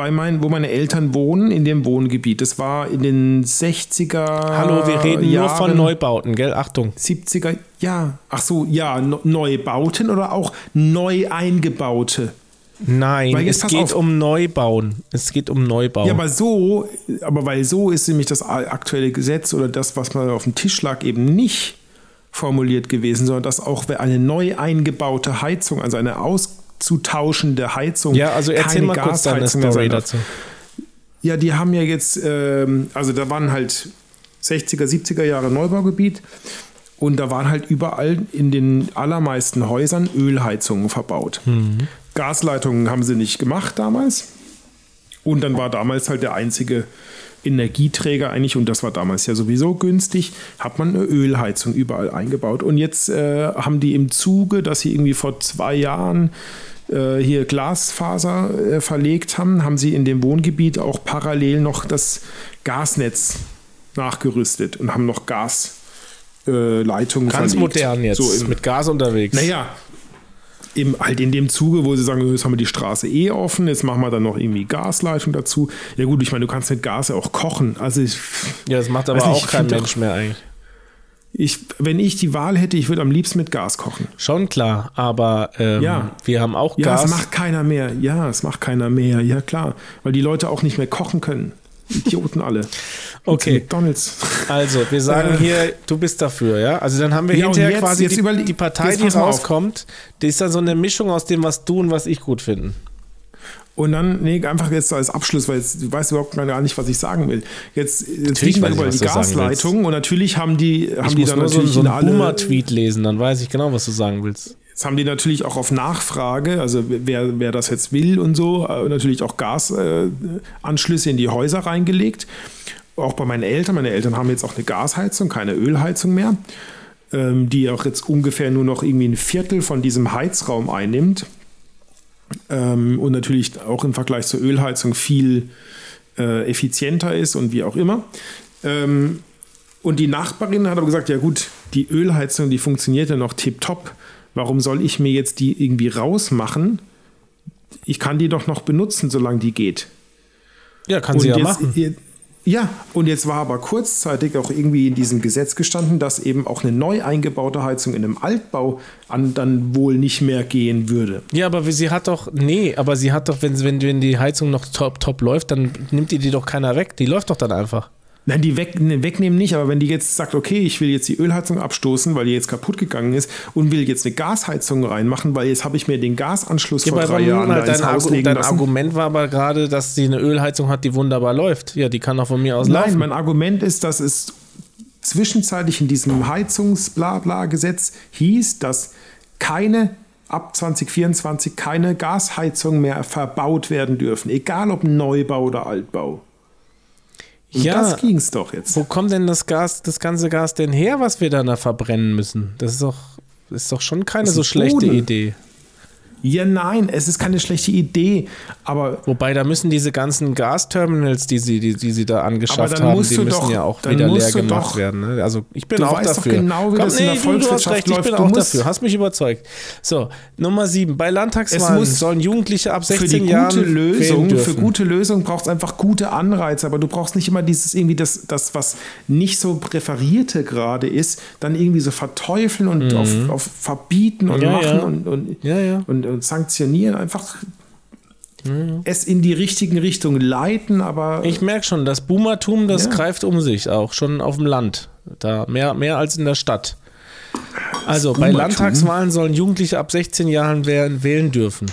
Bei meinen, wo meine Eltern wohnen, in dem Wohngebiet. Das war in den 60er Hallo, wir reden nur von Jahren, Neubauten, gell? Achtung. 70er, ja. Ach so, ja, Neubauten oder auch neu eingebaute. Nein, Weil es geht auf. um Neubauern. Es geht um Neubau. Ja, aber so, aber weil so ist nämlich das aktuelle Gesetz oder das, was mal auf dem Tisch lag, eben nicht formuliert gewesen, sondern dass auch eine neu eingebaute Heizung, also eine auszutauschende Heizung, ja, also erzähl keine mal kurz deine Story dazu. Ja, die haben ja jetzt, ähm, also da waren halt 60er, 70er Jahre Neubaugebiet und da waren halt überall in den allermeisten Häusern Ölheizungen verbaut. Gasleitungen haben sie nicht gemacht damals. Und dann war damals halt der einzige Energieträger eigentlich, und das war damals ja sowieso günstig, hat man eine Ölheizung überall eingebaut. Und jetzt äh, haben die im Zuge, dass sie irgendwie vor zwei Jahren äh, hier Glasfaser äh, verlegt haben, haben sie in dem Wohngebiet auch parallel noch das Gasnetz nachgerüstet und haben noch Gasleitungen Leitungen Ganz verlegt. modern jetzt, So im, mit Gas unterwegs. naja, im, halt in dem Zuge, wo sie sagen, jetzt haben wir die Straße eh offen, jetzt machen wir dann noch irgendwie Gasleitung dazu. Ja gut, ich meine, du kannst mit Gas ja auch kochen. Also ich, Ja, das macht aber nicht, auch kein Mensch mehr eigentlich. ich, wenn ich die Wahl hätte, ich würde am liebsten mit Gas kochen. Schon klar, aber ähm, Ja. wir haben auch Ja, Gas. es macht keiner mehr. Ja, es macht keiner mehr. Ja, klar. Weil die Leute auch nicht mehr kochen können. Idioten alle. Okay. McDonalds. Also, wir sagen Äh. hier, du bist dafür, ja? Also dann haben wir Ja, hinterher jetzt- quasi jetzt die, die Partei, die rauskommt, die ist dann so eine Mischung aus dem, was du und was ich gut finden. Und dann, nee, einfach jetzt als Abschluss, weil jetzt, du weißt überhaupt gar nicht, was ich sagen will. Jetzt, jetzt wir über die Gasleitung und natürlich haben die, haben ich die dann so, natürlich so in einen alle, Boomer-Tweet lesen, dann weiß ich genau, was du sagen willst. Jetzt haben die natürlich auch auf Nachfrage, also wer, wer das jetzt will und so, äh, natürlich auch Gasanschlüsse Anschlüsse in die Häuser reingelegt. Auch bei meinen Eltern. Meine Eltern haben jetzt auch eine Gasheizung, keine Ölheizung mehr, ähm, die auch jetzt ungefähr nur noch irgendwie ein Viertel von diesem Heizraum einnimmt. Ähm, und natürlich auch im Vergleich zur Ölheizung viel äh, effizienter ist und wie auch immer. Ähm, und die Nachbarin hat aber gesagt, ja gut, die Ölheizung, die funktioniert ja noch tipptopp. Warum soll ich mir jetzt die irgendwie rausmachen? Ich kann die doch noch benutzen, solange die geht. Ja, kann und sie ja jetzt, machen. Ja, und jetzt war aber kurzzeitig auch irgendwie in diesem Gesetz gestanden, dass eben auch eine neu eingebaute Heizung in einem Altbau an, dann wohl nicht mehr gehen würde. Ja, aber sie hat doch, nee, aber sie hat doch, wenn, wenn, wenn die Heizung noch top, top läuft, dann nimmt die die doch keiner weg. Die läuft doch dann einfach. Nein, die weg, ne, wegnehmen nicht, aber wenn die jetzt sagt, okay, ich will jetzt die Ölheizung abstoßen, weil die jetzt kaputt gegangen ist und will jetzt eine Gasheizung reinmachen, weil jetzt habe ich mir den Gasanschluss Ja, vor drei Jahren ins dein, Argu dein. Argument war aber gerade, dass sie eine Ölheizung hat, die wunderbar läuft. Ja, die kann auch von mir aus Nein, laufen. mein Argument ist, dass es zwischenzeitlich in diesem Heizungsblabla-Gesetz hieß, dass keine ab 2024 keine Gasheizungen mehr verbaut werden dürfen, egal ob Neubau oder Altbau. Und Ja. das ging's doch jetzt. Wo kommt denn das Gas, das ganze Gas denn her, was wir dann da verbrennen müssen? Das ist doch, ist doch schon keine so schlechte Boden. Idee. Ja, nein, es ist keine schlechte Idee, aber Wobei, da müssen diese ganzen Gasterminals, die sie, die, die sie da angeschafft haben, die müssen doch- ja auch wieder leer gemacht doch- werden. Ne? Also ich bin Du auch weißt doch dafür. genau, wie das in der du, du hast Volkswirtschaft recht, ich läuft. bin Du auch dafür. Hast mich überzeugt. So, Nummer sieben. Bei Landtagswahlen muss sollen Jugendliche ab 16 für die Jahren gute Lösung, für gute Lösung braucht es einfach gute Anreize, aber du brauchst nicht immer dieses irgendwie das, das was nicht so präferierte gerade ist, dann irgendwie so verteufeln und auf, auf verbieten und Mhm. Ja, machen ja. Und, und, Ja, ja. Und, und sanktionieren, einfach es in die richtigen Richtungen leiten, aber Ich merke schon, das Boomertum, das Ja. greift um sich, auch schon auf dem Land. Da mehr, mehr als in der Stadt. Also bei? Landtagswahlen sollen Jugendliche ab 16 Jahren wählen, dürfen.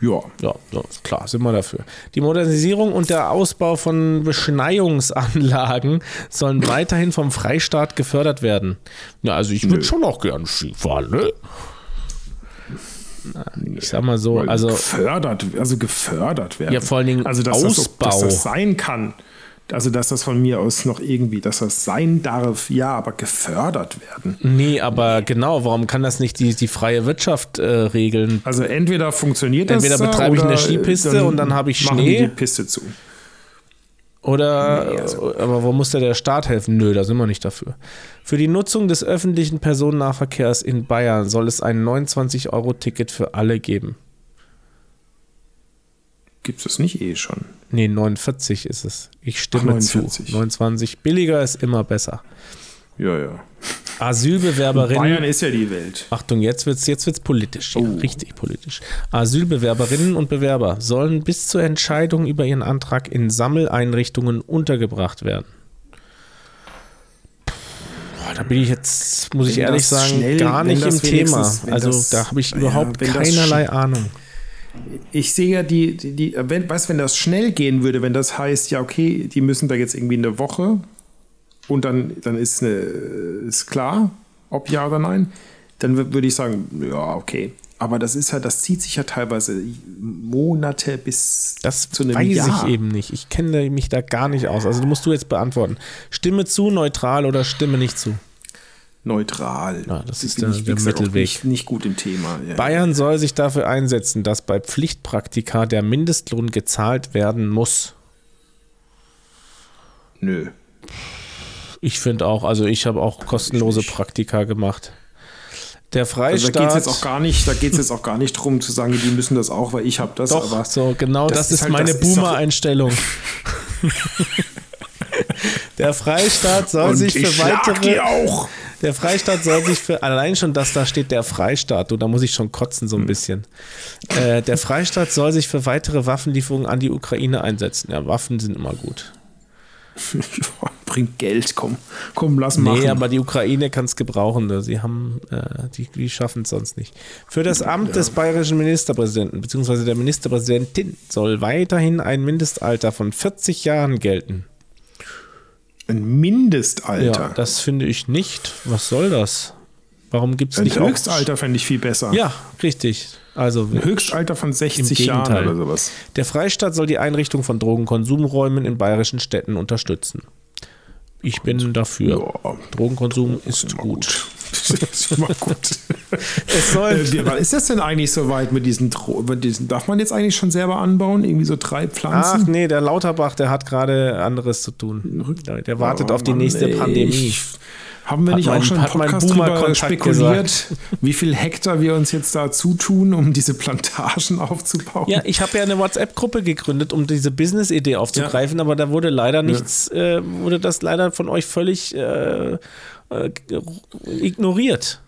ja. Ja, ja, klar, sind wir dafür. Die Modernisierung und der Ausbau von Beschneiungsanlagen sollen weiterhin vom Freistaat gefördert werden. Ja, also ich würde schon auch gern Skifahren, ne? Ich sag mal so, also gefördert, also gefördert werden. Ja, vor allen Dingen also dass Das, Ausbau. dass das sein kann. Also dass das von mir aus noch irgendwie, dass das sein darf, ja, aber gefördert werden. Nee, aber genau, warum kann das nicht die, die freie Wirtschaft äh, regeln? Also entweder funktioniert Entweder das. da betreibe ich eine Skipiste und dann habe ich Schnee. Die die Piste zu. Oder, Nee, also- aber wo muss da der Staat helfen? Nö, da sind wir nicht dafür. Für die Nutzung des öffentlichen Personennahverkehrs in Bayern soll es ein 29-Euro-Ticket für alle geben. Gibt es nicht eh schon? Nee, 49 ist es. Ich stimme Ach, zu. 49. 29. Billiger ist immer besser. Ja, ja. Asylbewerberinnen. Bayern ist ja die Welt. Achtung, jetzt wird's, jetzt wird's politisch. Ja, Oh. richtig politisch. Asylbewerberinnen und Bewerber sollen bis zur Entscheidung über ihren Antrag in Sammeleinrichtungen untergebracht werden. Boah, da bin ich jetzt, muss ich Wenn ehrlich das sagen, schnell- gar nicht im Thema. Also das- da habe ich ja, überhaupt das keinerlei Ahnung. Ich sehe ja die, die, die wenn, weißt, wenn das schnell gehen würde, wenn das heißt, ja, okay, die müssen da jetzt irgendwie eine Woche und dann, dann ist, eine, ist klar, ob ja oder nein, dann wür- würde ich sagen, ja, okay. Aber das ist ja, das zieht sich ja teilweise Monate bis Das zu einem weiß Jahr. ich eben nicht. Ich kenne mich da gar nicht aus. Also musst du jetzt beantworten. Stimme zu, neutral oder stimme nicht zu? Neutral. Ja, das ist der- ich, der Mittelweg. Nicht, nicht gut im Thema. Ja. Bayern soll sich dafür einsetzen, dass bei Pflichtpraktika der Mindestlohn gezahlt werden muss. Nö. Ich finde auch, also ich habe auch kostenlose. Praktika gemacht. Der Also Freistaat. da geht es jetzt auch gar nicht, da geht es jetzt auch gar nicht drum zu sagen, die müssen das auch, weil ich habe das. doch, aber so genau das, das ist, halt- meine Boomer-Einstellung. Der Freistaat soll Und sich ich für weitere. die auch. Der Freistaat soll sich für, allein schon, dass da steht der Freistaat, du, da muss ich schon kotzen Hm. so ein bisschen. Äh, der Freistaat soll sich für weitere Waffenlieferungen an die Ukraine einsetzen. Ja, Waffen sind immer gut. Bringt Geld, komm, komm, lass machen. Nee, aber die Ukraine kann es gebrauchen. ne? Sie haben, äh, die, die schaffen es sonst nicht. Für das Amt des bayerischen Ministerpräsidenten bzw. der Ministerpräsidentin soll weiterhin ein Mindestalter von 40 Jahren gelten. Ein Mindestalter. Ja, das finde ich nicht. Was soll das? Warum gibt es Ein nicht auch- Höchstalter fände ich viel besser. Ja, richtig. Also Ein Höchstalter von 60 Im Jahren oder sowas. Der Freistaat soll die Einrichtung von Drogenkonsumräumen in bayerischen Städten unterstützen. Ich bin dafür. Ja, Drogenkonsum ist Immer gut. Das ist immer gut. Es soll Äh, wann ist das denn eigentlich so weit mit diesen, Dro mit diesen? Darf man jetzt eigentlich schon selber anbauen? Irgendwie so drei Ach Pflanzen? nee, der Lauterbach, der hat gerade anderes zu tun. Der, der wartet Oh, auf die Mann, nächste ey, Pandemie. ich- Haben wir Hat nicht mein- auch schon im hat Podcast drüber spekuliert, wie viel Hektar wir uns jetzt da zutun, um diese Plantagen aufzubauen? Ja, ich habe ja eine WhatsApp-Gruppe gegründet, um diese Business-Idee aufzugreifen, aber da wurde leider nichts, äh, wurde das leider von euch völlig äh, äh, ignoriert.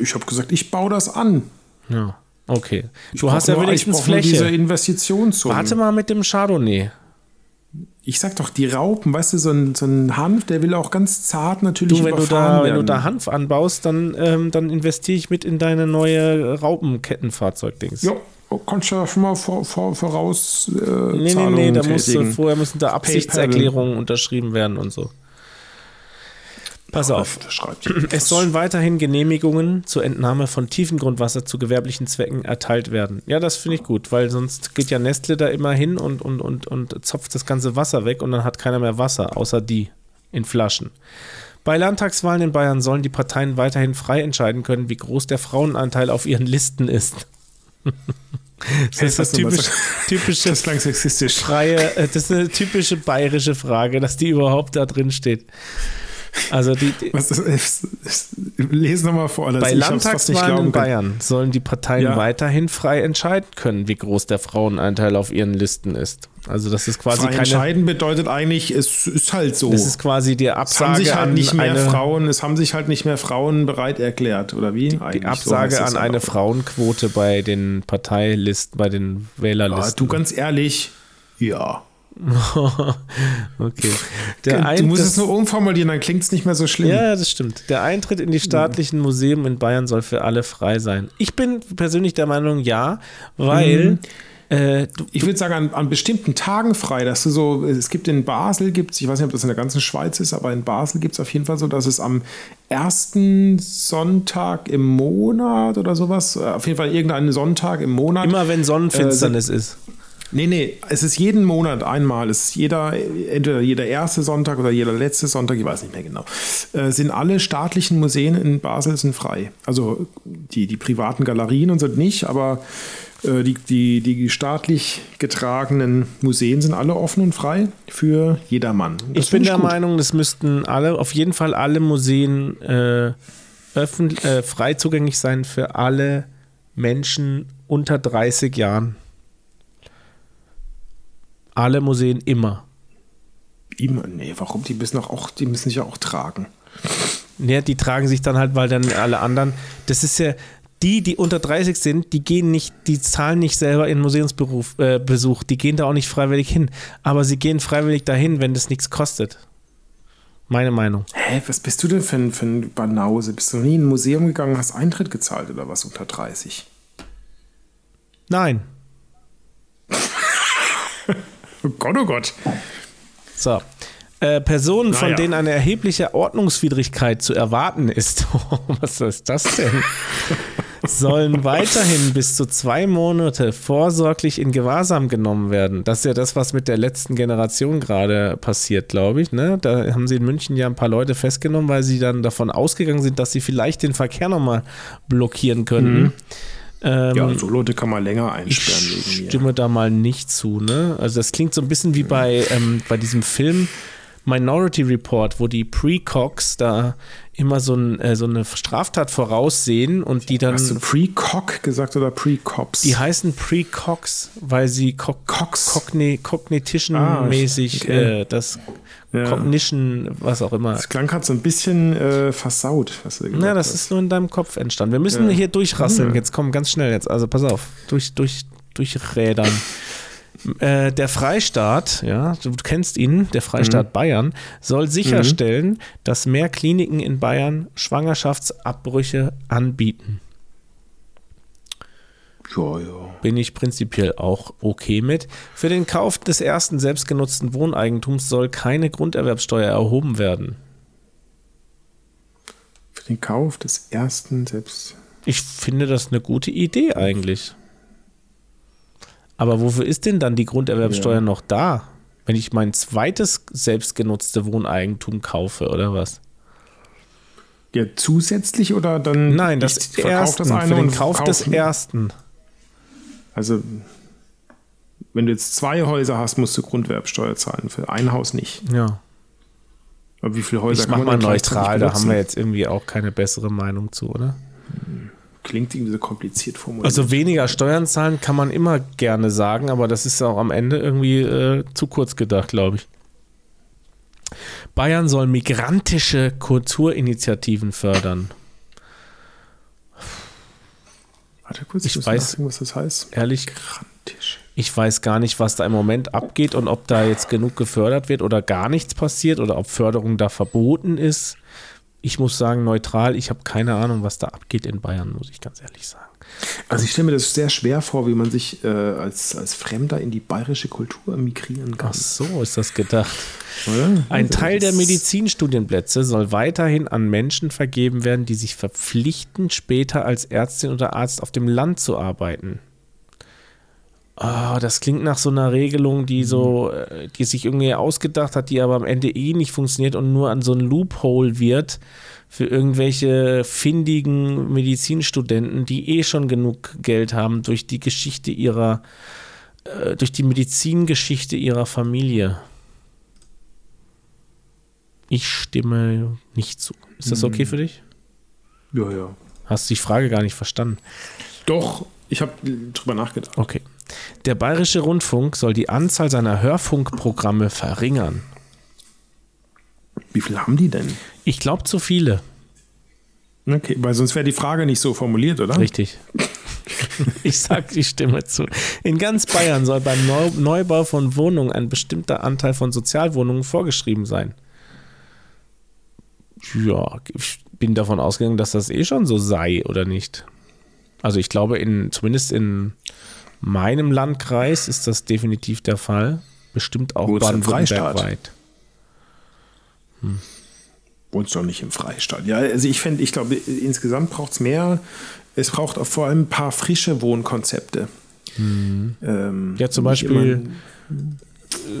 Ich habe gesagt, ich baue das an. Ja, okay. Ich du hast ja nur- wenigstens ich diese Fläche. Investitionssumme. Warte mal mit dem Chardonnay. Ich sag doch, die Raupen, weißt du, so ein, so ein Hanf, der will auch ganz zart natürlich Du, wenn du, da, wenn du werden. da Hanf anbaust, dann, ähm, dann investiere ich mit in deine neue Raupenkettenfahrzeug-Dings. Ja, kannst du ja schon mal vor, vor, voraus äh, Nee, nee, Zahlungen nee, da musst du, vorher müssen da Absichtserklärungen unterschrieben werden und so. Pass auf. Das schreibt. Es sollen weiterhin Genehmigungen zur Entnahme von Tiefengrundwasser zu gewerblichen Zwecken erteilt werden. Ja, das finde ich gut, weil sonst geht ja Nestle da immer hin und, und, und, und zopft das ganze Wasser weg und dann hat keiner mehr Wasser, außer die in Flaschen. Bei Landtagswahlen in Bayern sollen die Parteien weiterhin frei entscheiden können, wie groß der Frauenanteil auf ihren Listen ist. das ist das typisch, typische Das klang sexistisch. freie, äh, das ist eine typische bayerische Frage, dass die überhaupt da drin steht. Also die, die Was ist, ist, lese nochmal vor. bei Landtagswahlen in glauben können. Bayern sollen die Parteien Ja. weiterhin frei entscheiden können, wie groß der Frauenanteil auf ihren Listen ist. Also das ist quasi Frei keine, entscheiden bedeutet eigentlich, es ist halt so. das ist quasi die es haben Absage sich halt an nicht mehr eine, Frauen, es haben sich halt nicht mehr Frauen bereit erklärt, oder wie? die so Absage es an eine. Frauenquote bei den Parteilisten, bei den Ja, Wählerlisten. du ganz ehrlich, ja. okay. Der du musst es nur umformulieren, dann klingt es nicht mehr so schlimm. Ja, das stimmt. Der Eintritt in die staatlichen Museen in Bayern soll für alle frei sein. Ich bin persönlich der Meinung, ja, weil äh, du, Ich würde sagen, an, an bestimmten Tagen frei, dass du so, es gibt in Basel, gibt's, ich weiß nicht, ob das in der ganzen Schweiz ist, aber in Basel gibt es auf jeden Fall so, dass es am ersten Sonntag im Monat oder sowas, äh, auf jeden Fall irgendeinen Sonntag im Monat. immer wenn Sonnenfinsternis Äh, ist. Nee, nee, es ist jeden Monat einmal. Es ist jeder, entweder jeder erste Sonntag oder jeder letzte Sonntag, ich weiß nicht mehr genau. Äh, sind alle staatlichen Museen in Basel sind frei. Also die, die privaten Galerien und so nicht, aber äh, die, die, die staatlich getragenen Museen sind alle offen und frei für jedermann. Das Ich bin der gut. Meinung, das müssten alle, auf jeden Fall alle Museen äh, öffentlich, äh, frei zugänglich sein für alle Menschen unter 30 Jahren. Alle Museen immer. Immer, nee, warum? Die müssen, doch auch, die müssen sich ja auch tragen. Ja, die tragen sich dann halt, weil dann alle anderen, das ist ja, die, die unter 30 sind, die gehen nicht, die zahlen nicht selber ihren Museumsberuf, äh, Besuch, die gehen da auch nicht freiwillig hin. Aber sie gehen freiwillig dahin, wenn das nichts kostet. Meine Meinung. Hä, was bist du denn für ein, für ein Banause? Bist du noch nie in ein Museum gegangen, hast Eintritt gezahlt oder was unter 30? Nein. Oh Gott, oh Gott. So. Äh, Personen, von Naja. denen eine erhebliche Ordnungswidrigkeit zu erwarten ist, was ist das denn? sollen weiterhin bis zu zwei Monate vorsorglich in Gewahrsam genommen werden. Das ist ja das, was mit der letzten Generation gerade passiert, glaube ich. Ne? Da haben sie in München ja ein paar Leute festgenommen, weil sie dann davon ausgegangen sind, dass sie vielleicht den Verkehr nochmal blockieren könnten. Ähm, Ja, so Leute kann man länger einsperren ich wegen stimme da mal nicht zu. Ne? Also das klingt so ein bisschen wie bei, ähm, bei diesem Film Minority Report, wo die Precogs da immer so, ein, äh, so eine Straftat voraussehen und die dann, Hast du Pre-Cock gesagt oder Pre-Cops? die heißen Precogs, weil sie co Cox. cogni Ah, cognition-mäßig okay. äh, das Ja. Cognition, was auch immer. Das klang gerade so ein bisschen äh, versaut, was du Na, das hast. ist nur in deinem Kopf entstanden. Wir müssen Ja. hier durchrasseln. Jetzt komm, ganz schnell jetzt. Also pass auf, durch, durch, durchrädern. äh, der Freistaat, ja, du kennst ihn, der Mhm. Freistaat Bayern, soll sicherstellen, dass mehr Kliniken in Bayern Schwangerschaftsabbrüche anbieten. Ja, ja. Bin ich prinzipiell auch okay mit. Für den Kauf des ersten selbstgenutzten Wohneigentums soll keine Grunderwerbsteuer erhoben werden. Für den Kauf des ersten selbst. Ich finde das eine gute Idee eigentlich. Aber wofür ist denn dann die Grunderwerbsteuer Ja. noch da? Wenn ich mein zweites selbstgenutzte Wohneigentum kaufe oder was? Ja, zusätzlich oder dann. Nein, das verkauf ersten, für den und Kauf des ersten. Also, wenn du jetzt zwei Häuser hast, musst du Grundwerbsteuer zahlen. Für ein Haus nicht. Ja. Aber wie viele Häuser Ich mach man mal neutral, da haben wir jetzt irgendwie auch keine bessere Meinung zu, oder? Klingt irgendwie so kompliziert formuliert. Also weniger Steuern zahlen kann man immer gerne sagen, aber das ist auch am Ende irgendwie äh, zu kurz gedacht, glaube ich. Bayern soll migrantische Kulturinitiativen fördern. Warte kurz, ich muss weiß- was das heißt. Ehrlich, Grantisch. Ich weiß gar nicht, was da im Moment abgeht und ob da jetzt genug gefördert wird oder gar nichts passiert oder ob Förderung da verboten ist. Ich muss sagen, neutral, ich habe keine Ahnung, was da abgeht in Bayern, muss ich ganz ehrlich sagen. Also ich stelle mir das sehr schwer vor, wie man sich äh, als, als Fremder in die bayerische Kultur migrieren kann. Ach so ist das gedacht. Oder? Ein Also Teil der Medizinstudienplätze soll weiterhin an Menschen vergeben werden, die sich verpflichten, später als Ärztin oder Arzt auf dem Land zu arbeiten. Ah, das klingt nach so einer Regelung, die so, äh, die sich irgendwie ausgedacht hat, die aber am Ende eh nicht funktioniert und nur an so ein Loophole wird für irgendwelche findigen Medizinstudenten, die eh schon genug Geld haben durch die Geschichte ihrer, äh, durch die Medizingeschichte ihrer Familie. Ich stimme nicht zu. Ist das okay für dich? Ja, ja. Hast du die Frage gar nicht verstanden? Doch, ich habe drüber nachgedacht. Okay. Der Bayerische Rundfunk soll die Anzahl seiner Hörfunkprogramme verringern. Wie viel haben die denn? Ich glaube zu viele. Okay, weil sonst wäre die Frage nicht so formuliert, oder? Richtig. Ich sag, ich stimme zu. In ganz Bayern soll beim Neu Neubau von Wohnungen ein bestimmter Anteil von Sozialwohnungen vorgeschrieben sein. Ja, ich bin davon ausgegangen, dass das eh schon so sei, oder nicht? Also ich glaube, in, zumindest in meinem Landkreis ist das definitiv der Fall. Bestimmt auch baden-württemberg Freistaat? Weit. Wohnst doch nicht im Freistaat. Ja, also ich finde, ich glaube, insgesamt braucht es mehr. Es braucht auch vor allem ein paar frische Wohnkonzepte. Ähm, Mhm. Ja, zum Beispiel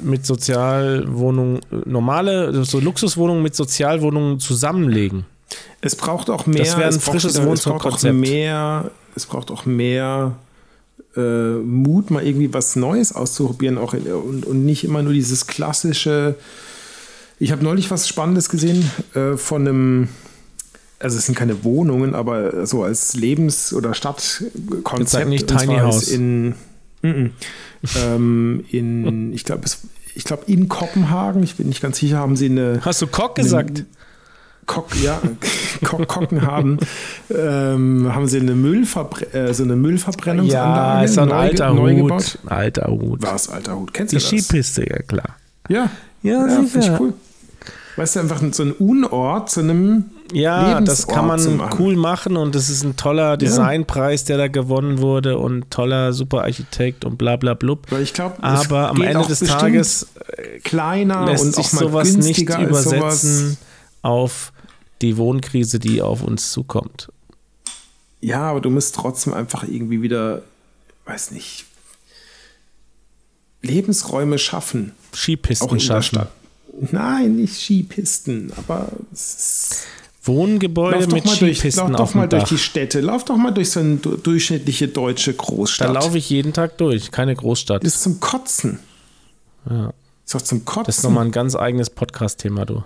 mit Sozialwohnungen, normale, so Luxuswohnungen mit Sozialwohnungen zusammenlegen. Es braucht auch mehr. Das wäre ein es braucht, frisches auch Wohnkonzept. mehr. Es braucht auch mehr äh, Mut, mal irgendwie was Neues auszuprobieren, auch in, und, und nicht immer nur dieses klassische. Ich habe neulich was Spannendes gesehen äh, von einem. Also es sind keine Wohnungen, aber so als Lebens- oder Stadtkonzept. sag nicht Tiny House. In, mm, mm. ähm, in ich glaube, ich glaube in Kopenhagen, ich bin nicht ganz sicher, haben sie eine Hast du Kock gesagt? Kock, ja, Kock, Kocken haben, ähm, haben sie eine, Müllverbre äh, so eine Müllverbrennungsanlage Ja, ist ein neu, alter neu Hut. gebaut. Alter Hut. Was, alter Hut? Kennst Die du das? Skipiste, ja klar. Ja, Ja, ja finde ich sicher. cool. Weißt du, einfach so ein Unort zu einem Ja, das kann Lebensort man machen. cool machen und das ist ein toller Designpreis, der da gewonnen wurde und toller Superarchitekt und bla bla blub. Weil ich glaube, Aber am Ende des Tages kleiner lässt und sich sowas nicht übersetzen auf die Wohnkrise, die auf uns zukommt. Ja, aber du musst trotzdem einfach irgendwie wieder, weiß nicht, Lebensräume schaffen. Skipisten Auch in der schaffen. Stadt. Nein, nicht Skipisten, aber es ist Wohngebäude mit mal, durch, Skipisten lauf auf doch mal durch die Städte. Lauf doch mal durch so eine du- durchschnittliche deutsche Da Großstadt. laufe ich jeden Tag durch, keine Großstadt. Ist zum Kotzen. Ja. Ist doch zum Kotzen. Das ist nochmal ein ganz eigenes Podcast-Thema, du.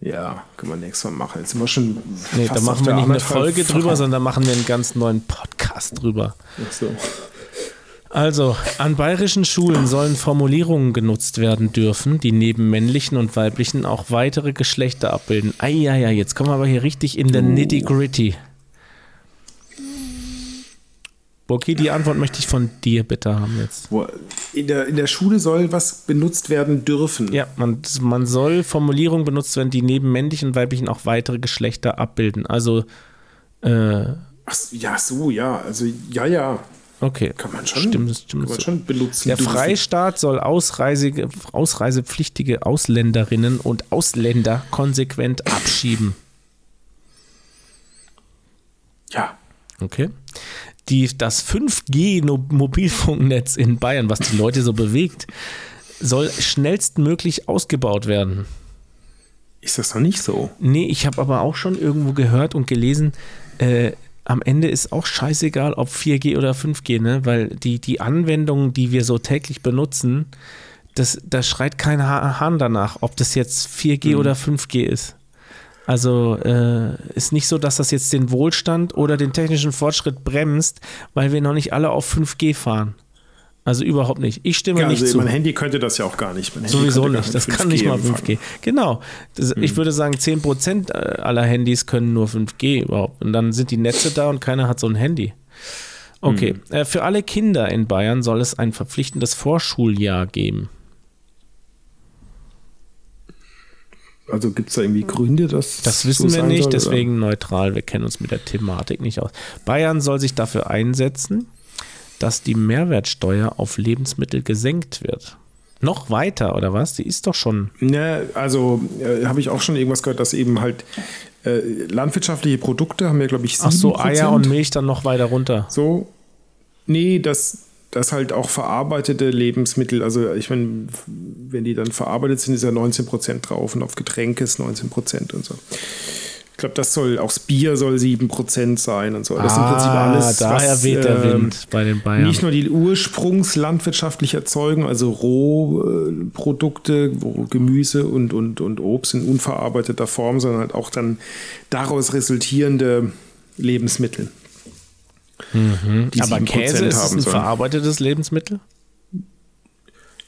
ja, können wir nächstes Mal machen. Jetzt sind wir schon. Nee, da machen wir nicht eine Folge drüber, sondern da machen wir einen ganz neuen Podcast drüber. Ach so. Also, an bayerischen Schulen sollen Formulierungen genutzt werden dürfen, die neben männlichen und weiblichen auch weitere Geschlechter abbilden. Eieiei, jetzt kommen wir aber hier richtig in Oh. der Nitty-Gritty. Okay, die Antwort möchte ich von dir bitte haben jetzt. In der, in der Schule soll was benutzt werden dürfen. Ja, man, man soll Formulierungen benutzt werden, die neben männlichen und weiblichen auch weitere Geschlechter abbilden. Also, äh, Ach, ja, so, ja. Also, ja, ja. Okay. Kann man schon, Stimmt, stimmt kann man schon benutzen. Der. Freistaat soll ausreisige, ausreisepflichtige Ausländerinnen und Ausländer konsequent abschieben. Ja. Okay. Die, das 5G-Mobilfunknetz in Bayern, was die Leute so bewegt, soll schnellstmöglich ausgebaut werden. Ist das noch nicht so? Nee, ich habe aber auch schon irgendwo gehört und gelesen, äh, am Ende ist auch scheißegal, ob 4G oder 5G, ne? Weil die, die Anwendungen, die wir so täglich benutzen, das, da schreit kein Ha- Hahn danach, ob das jetzt 4G oder 5G ist. Also äh, ist nicht so, dass das jetzt den Wohlstand oder den technischen Fortschritt bremst, weil wir noch nicht alle auf 5G fahren. Also überhaupt nicht. Ich stimme Ja, nicht also zu. mein Handy könnte das ja auch gar nicht. Sowieso nicht. Das 5G kann nicht mal empfangen. 5G. Genau. Das, Hm. Ich würde sagen, 10% aller Handys können nur 5G überhaupt. Und dann sind die Netze da und keiner hat so ein Handy. Okay, äh, für alle Kinder in Bayern soll es ein verpflichtendes Vorschuljahr geben. Also gibt es da irgendwie Gründe, dass Das so wissen wir sein nicht, soll, oder? deswegen neutral. Wir kennen uns mit der Thematik nicht aus. Bayern soll sich dafür einsetzen, dass die Mehrwertsteuer auf Lebensmittel gesenkt wird. Noch weiter, oder was? Die ist doch schon. Ne, also äh, habe ich auch schon irgendwas gehört, dass eben halt äh, landwirtschaftliche Produkte haben ja, glaube ich, 7%. Ach so, Eier und Milch dann noch weiter runter. So, nee, dass, dass halt auch verarbeitete Lebensmittel, also ich meine, wenn die dann verarbeitet sind, ist ja 19% drauf und auf Getränke ist 19% und so. Ich glaube, das soll, auch das Bier soll 7% sein und so. Das ist im Prinzip alles, Ah, daher was, weht der ähm, Wind bei den Bayern. Nicht nur die ursprungslandwirtschaftlich erzeugen, also Rohprodukte, Gemüse und, und, und Obst in unverarbeiteter Form, sondern halt auch dann daraus resultierende Lebensmittel. die Mhm. Aber 7% Käse ist ein sollen. verarbeitetes Lebensmittel?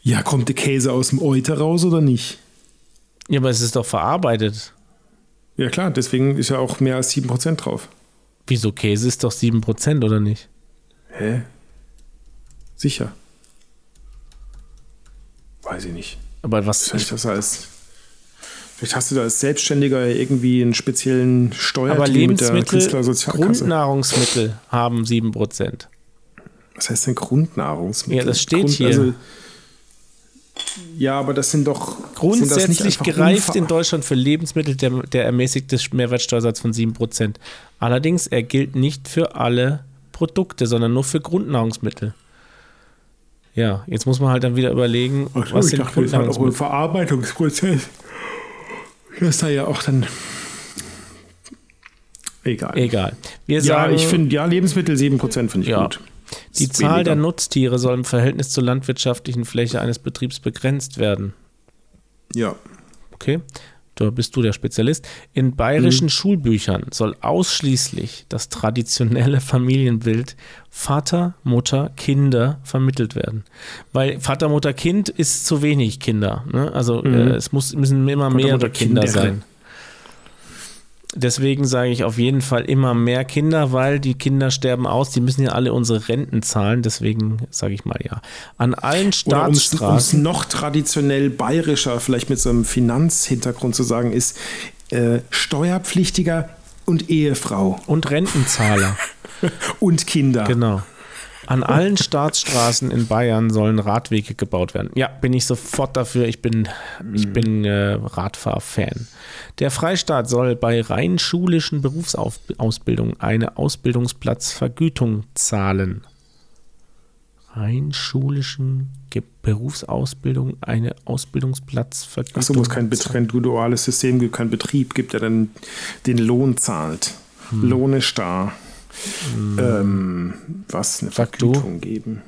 Ja, kommt der Käse aus dem Euter raus oder nicht? Ja, aber es ist doch verarbeitet. Ja klar, deswegen ist ja auch mehr als 7% drauf. Wieso Käse ist doch 7% oder nicht? Hä? Sicher. Weiß ich nicht. Aber was Vielleicht hast du als. Vielleicht hast du da als Selbstständiger irgendwie einen speziellen aber mit der Lebensmittel. Grundnahrungsmittel haben 7%. Was heißt denn Grundnahrungsmittel? Ja, das steht hier. Ja, aber das sind doch sind das Grundsätzlich einfach gereift in Deutschland für Lebensmittel der, der ermäßigte Mehrwertsteuersatz von 7%. Allerdings, er gilt nicht für alle Produkte, sondern nur für Grundnahrungsmittel. Ja, jetzt muss man halt dann wieder überlegen, Ach so, was ich sind dachte, das ist halt auch ein Grundnahrungsmittel. Verarbeitungsprozess. Das ist da ja auch dann. Egal. Egal. Wir Ja, sagen, ich finde, ja, Lebensmittel 7% finde ich Ja. gut. Die Zahl der weniger. Nutztiere soll im Verhältnis zur landwirtschaftlichen Fläche eines Betriebs begrenzt werden. Ja. Okay, da bist du der Spezialist. In bayerischen Schulbüchern soll ausschließlich das traditionelle Familienbild Vater, Mutter, Kinder vermittelt werden. Weil Vater, Mutter, Kind ist zu wenig Kinder. Ne? Also äh, es muss, müssen immer mehrere Mutter, Kinder Kinder. sein. Deswegen sage ich auf jeden Fall immer mehr Kinder, weil die Kinder sterben aus. Die müssen ja alle unsere Renten zahlen. Deswegen sage ich mal ja. An allen Oder um es Staatsstraßen. noch traditionell bayerischer, vielleicht mit so einem Finanzhintergrund zu sagen, ist äh, Steuerpflichtiger und Ehefrau und Rentenzahler. und Kinder. Genau. An allen Staatsstraßen in Bayern sollen Radwege gebaut werden. Ja, bin ich sofort dafür. Ich bin, ich bin äh, Radfahr-Fan. Der Freistaat soll bei rein schulischen Berufsausbildungen eine Ausbildungsplatzvergütung zahlen. Rein schulischen Ge Berufsausbildung eine Ausbildungsplatzvergütung. Achso, wo es kein, kein duales System gibt, kein Betrieb gibt, der dann den Lohn zahlt. Hm. Lohn ist da. Ähm, was? Eine Sag du. Vergütung geben?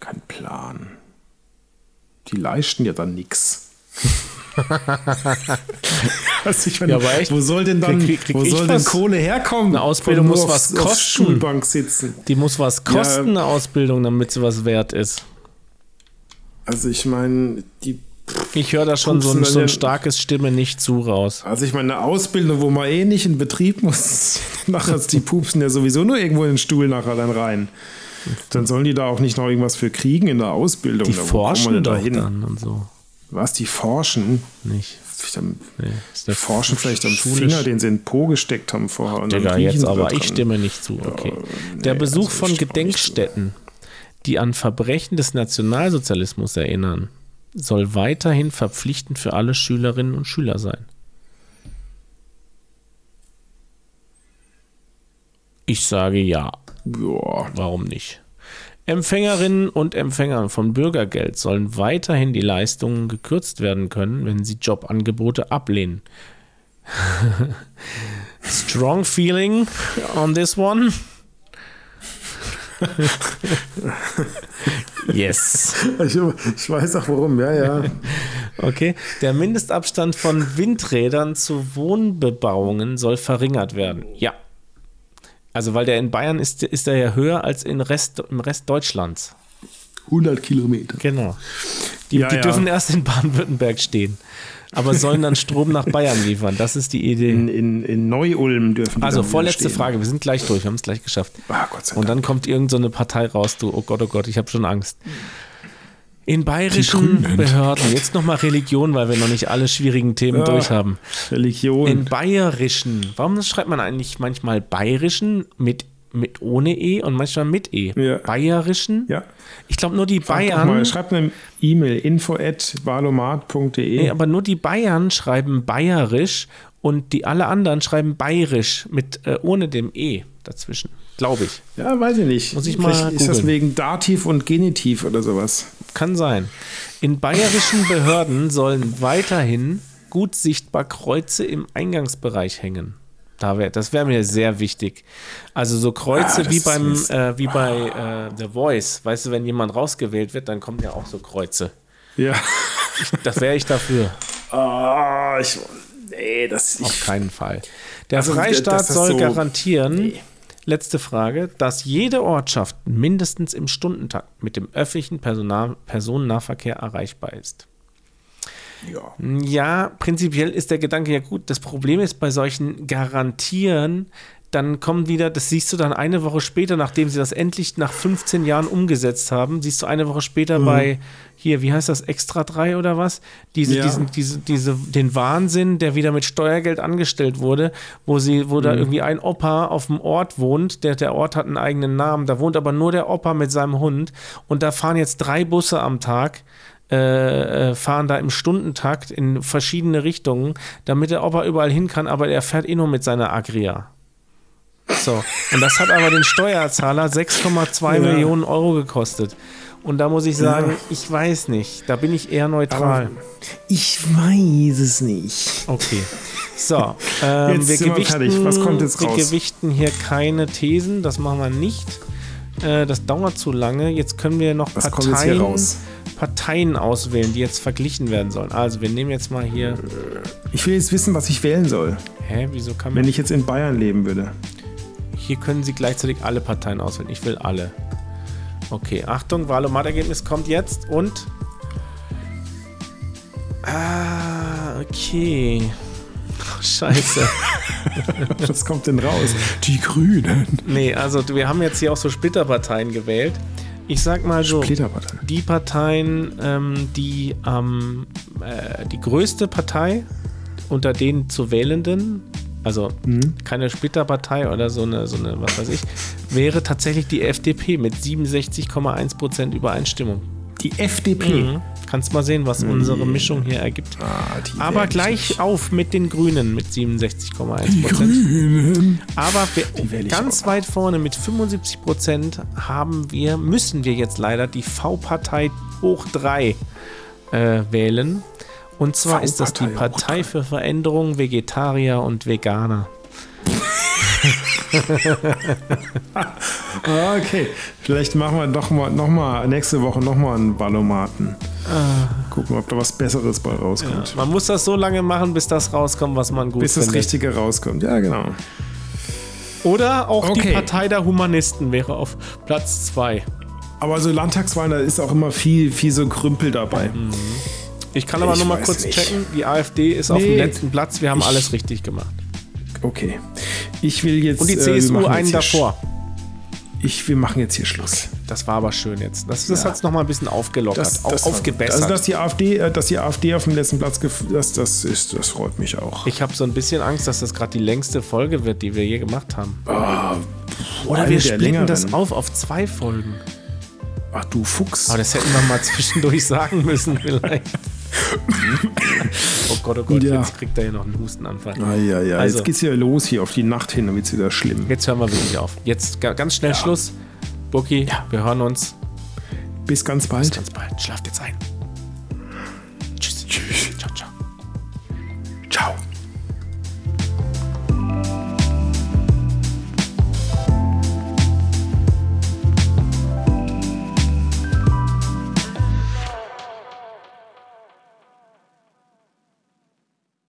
Kein Plan. Die leisten ja dann nichts. Also ich meine, Ja, aber echt? wo soll denn dann, Krieg- krieg wo soll was? denn Kohle herkommen? Eine Ausbildung muss was aufs- aufs kosten. Schulbank sitzen. Die muss was kosten, eine Ausbildung, damit sie was wert ist. Also ich meine, die Ich höre da schon so ein, so ein starkes Stimme nicht zu raus. Also ich meine, eine Ausbildung, wo man eh nicht in Betrieb muss, nachher die pupsen ja sowieso nur irgendwo in den Stuhl nachher dann rein. Dann sollen die da auch nicht noch irgendwas für kriegen in der Ausbildung. Die Da, forschen da hin? dann und so. Was, die forschen? Nicht. Am, Nee, ist die der forschen vielleicht am schulisch- Finger, den sie in den Po gesteckt haben vorher. Und Digga, jetzt aber, ich stimme nicht zu. Okay. nee, Der Besuch also von. Gedenkstätten, die an Verbrechen des Nationalsozialismus erinnern, soll weiterhin verpflichtend für alle Schülerinnen und Schüler sein. Ich sage ja. Ja, Warum nicht? Empfängerinnen und Empfängern von Bürgergeld sollen weiterhin die Leistungen gekürzt werden können, wenn sie Jobangebote ablehnen. Strong feeling on this one? Yes. ich, ich weiß auch warum, ja, ja. Okay. Der Mindestabstand von Windrädern zu Wohnbebauungen soll verringert werden. Ja. Also, weil der in Bayern ist, ist der ja höher als in Rest, im Rest Deutschlands. 100 Kilometer. Genau. Die, Ja, die ja. dürfen erst in Baden-Württemberg stehen, aber sollen dann Strom nach Bayern liefern. Das ist die Idee. In, in, in Neu-Ulm dürfen Also vorletzte stehen. Frage, wir sind gleich durch, wir haben es gleich geschafft. Ah, Gott sei Und Dank. dann kommt irgend so eine Partei raus, du, oh Gott, oh Gott, ich habe schon Angst. In bayerischen. Behörden, jetzt nochmal Religion, weil wir noch nicht alle schwierigen Themen Ja. durch haben. Religion. In bayerischen, warum schreibt man eigentlich manchmal bayerischen mit, mit ohne E und manchmal mit E? Ja. Bayerischen? ja. Ich glaube nur die Frag Bayern. Mal, schreibt eine E-Mail info at valomat.de. Nee, aber nur die Bayern schreiben bayerisch und die alle anderen schreiben bayerisch mit äh, ohne dem E dazwischen. Glaube ich. Ja, weiß ich nicht. Muss ich Vielleicht mal ist das wegen Dativ und Genitiv oder sowas. Kann sein. In bayerischen Behörden sollen weiterhin gut sichtbar Kreuze im Eingangsbereich hängen. Da wär, das wäre mir sehr wichtig. Also so Kreuze Ah, das wie ist beim äh, wie bei äh, The Voice. Weißt du, wenn jemand rausgewählt wird, dann kommen ja auch so Kreuze. Ja. Das wäre ich dafür. Ah, ich. Nee, das. Auf Ich, keinen Fall. Der Also, Freistaat dass das soll so- garantieren, Nee. letzte Frage, dass jede Ortschaft mindestens im Stundentakt mit dem öffentlichen Personal Personennahverkehr erreichbar ist. Ja. Ja, prinzipiell ist der Gedanke ja gut. Das Problem ist bei solchen Garantieren, dann kommen wieder, das siehst du dann eine Woche später, nachdem sie das endlich nach 15 Jahren umgesetzt haben, siehst du eine Woche Mhm. später bei, hier, wie heißt das, Extra 3 oder was? Diese, Ja. diesen, diese, diese, den Wahnsinn, der wieder mit Steuergeld angestellt wurde, wo sie, wo da Mhm. irgendwie ein Opa auf dem Ort wohnt, der, der Ort hat einen eigenen Namen, da wohnt aber nur der Opa mit seinem Hund und da fahren jetzt drei Busse am Tag äh, äh, fahren da im Stundentakt in verschiedene Richtungen, damit der Opa überall hin kann, aber er fährt eh nur mit seiner Agria. So, und das hat aber den Steuerzahler 6,2 Ja. Millionen Euro gekostet. Und da muss ich sagen, ich weiß nicht, da bin ich eher neutral. Ich weiß es nicht. Okay. So, ähm, Jetzt wir, sind wir gewichten, fertig. Was kommt jetzt wir raus? gewichten hier keine Thesen, das machen wir nicht. Äh, das dauert zu lange. Jetzt können wir noch Was kommt jetzt hier Parteien, raus? Parteien auswählen, die jetzt verglichen werden sollen. Also, wir nehmen jetzt mal hier. Ich will jetzt wissen, was ich wählen soll, Hä, wieso kann man. wenn ich jetzt in Bayern leben würde. Hier können Sie gleichzeitig alle Parteien auswählen. Ich will alle. Okay, Achtung, Wahlomat-Ergebnis kommt jetzt und. Ah, okay. Oh, scheiße. Was kommt denn raus? Die Grünen. nee, also wir haben jetzt hier auch so Splitterparteien gewählt. Ich sag mal so, die Parteien, ähm, die am äh, die größte Partei unter den zu wählenden, also keine Splitterpartei oder so eine, so eine, was weiß ich, wäre tatsächlich die FDP mit 67,1% Übereinstimmung. Die FDP. Mhm. Kannst mal sehen, was unsere Mischung hier ergibt. Ah, Aber ich gleich auf mit den Grünen mit 67,1%. Die Grünen. Aber ganz weit vorne mit 75 Prozent haben wir, müssen wir jetzt leider die V-Partei hoch 3 äh, wählen. Und zwar ist das die Partei für Veränderung Vegetarier und Veganer. Ah, okay. Vielleicht machen wir doch mal, noch mal nächste Woche nochmal einen Ballomaten. Gucken, ob da was Besseres bei rauskommt. Man muss das so lange machen, bis das rauskommt, was man gut Bis das findet. Richtige rauskommt. Ja, genau. Oder auch die Okay. Partei der Humanisten wäre auf Platz 2. Aber so Landtagswahlen, da ist auch immer viel, viel so Krümpel dabei. Ich kann aber Ich nur mal kurz nicht. checken. Die AfD ist auf Nee. dem letzten Platz. Wir haben alles richtig gemacht. Okay. Ich will jetzt. Und die äh, CSU machen einen davor. Ich, wir machen jetzt hier Schluss. Das war aber schön jetzt. Das, das Ja. hat es nochmal ein bisschen aufgelockert, Das, das war- aufgebessert. Also, dass die AfD, äh, dass die AfD auf dem letzten Platz, das, das ist, das freut mich auch. ich habe so ein bisschen Angst, dass das gerade die längste Folge wird, die wir je gemacht haben. Oder eine wir splitten das auf auf zwei Folgen. Ach du Fuchs. Aber das hätten wir mal zwischendurch sagen müssen vielleicht. Oh Gott, oh Gott, Ja. jetzt kriegt er hier noch einen Hustenanfall. Ah, ja, ja. Also. Jetzt geht's hier los hier auf die Nacht hin, dann wird's wieder schlimm. Jetzt hören wir wirklich auf. Jetzt ga- ganz schnell Schluss. Burki, wir hören uns Bis ganz bald. ganz bald. Schlaft jetzt ein. Tschüss. Ciao, ciao.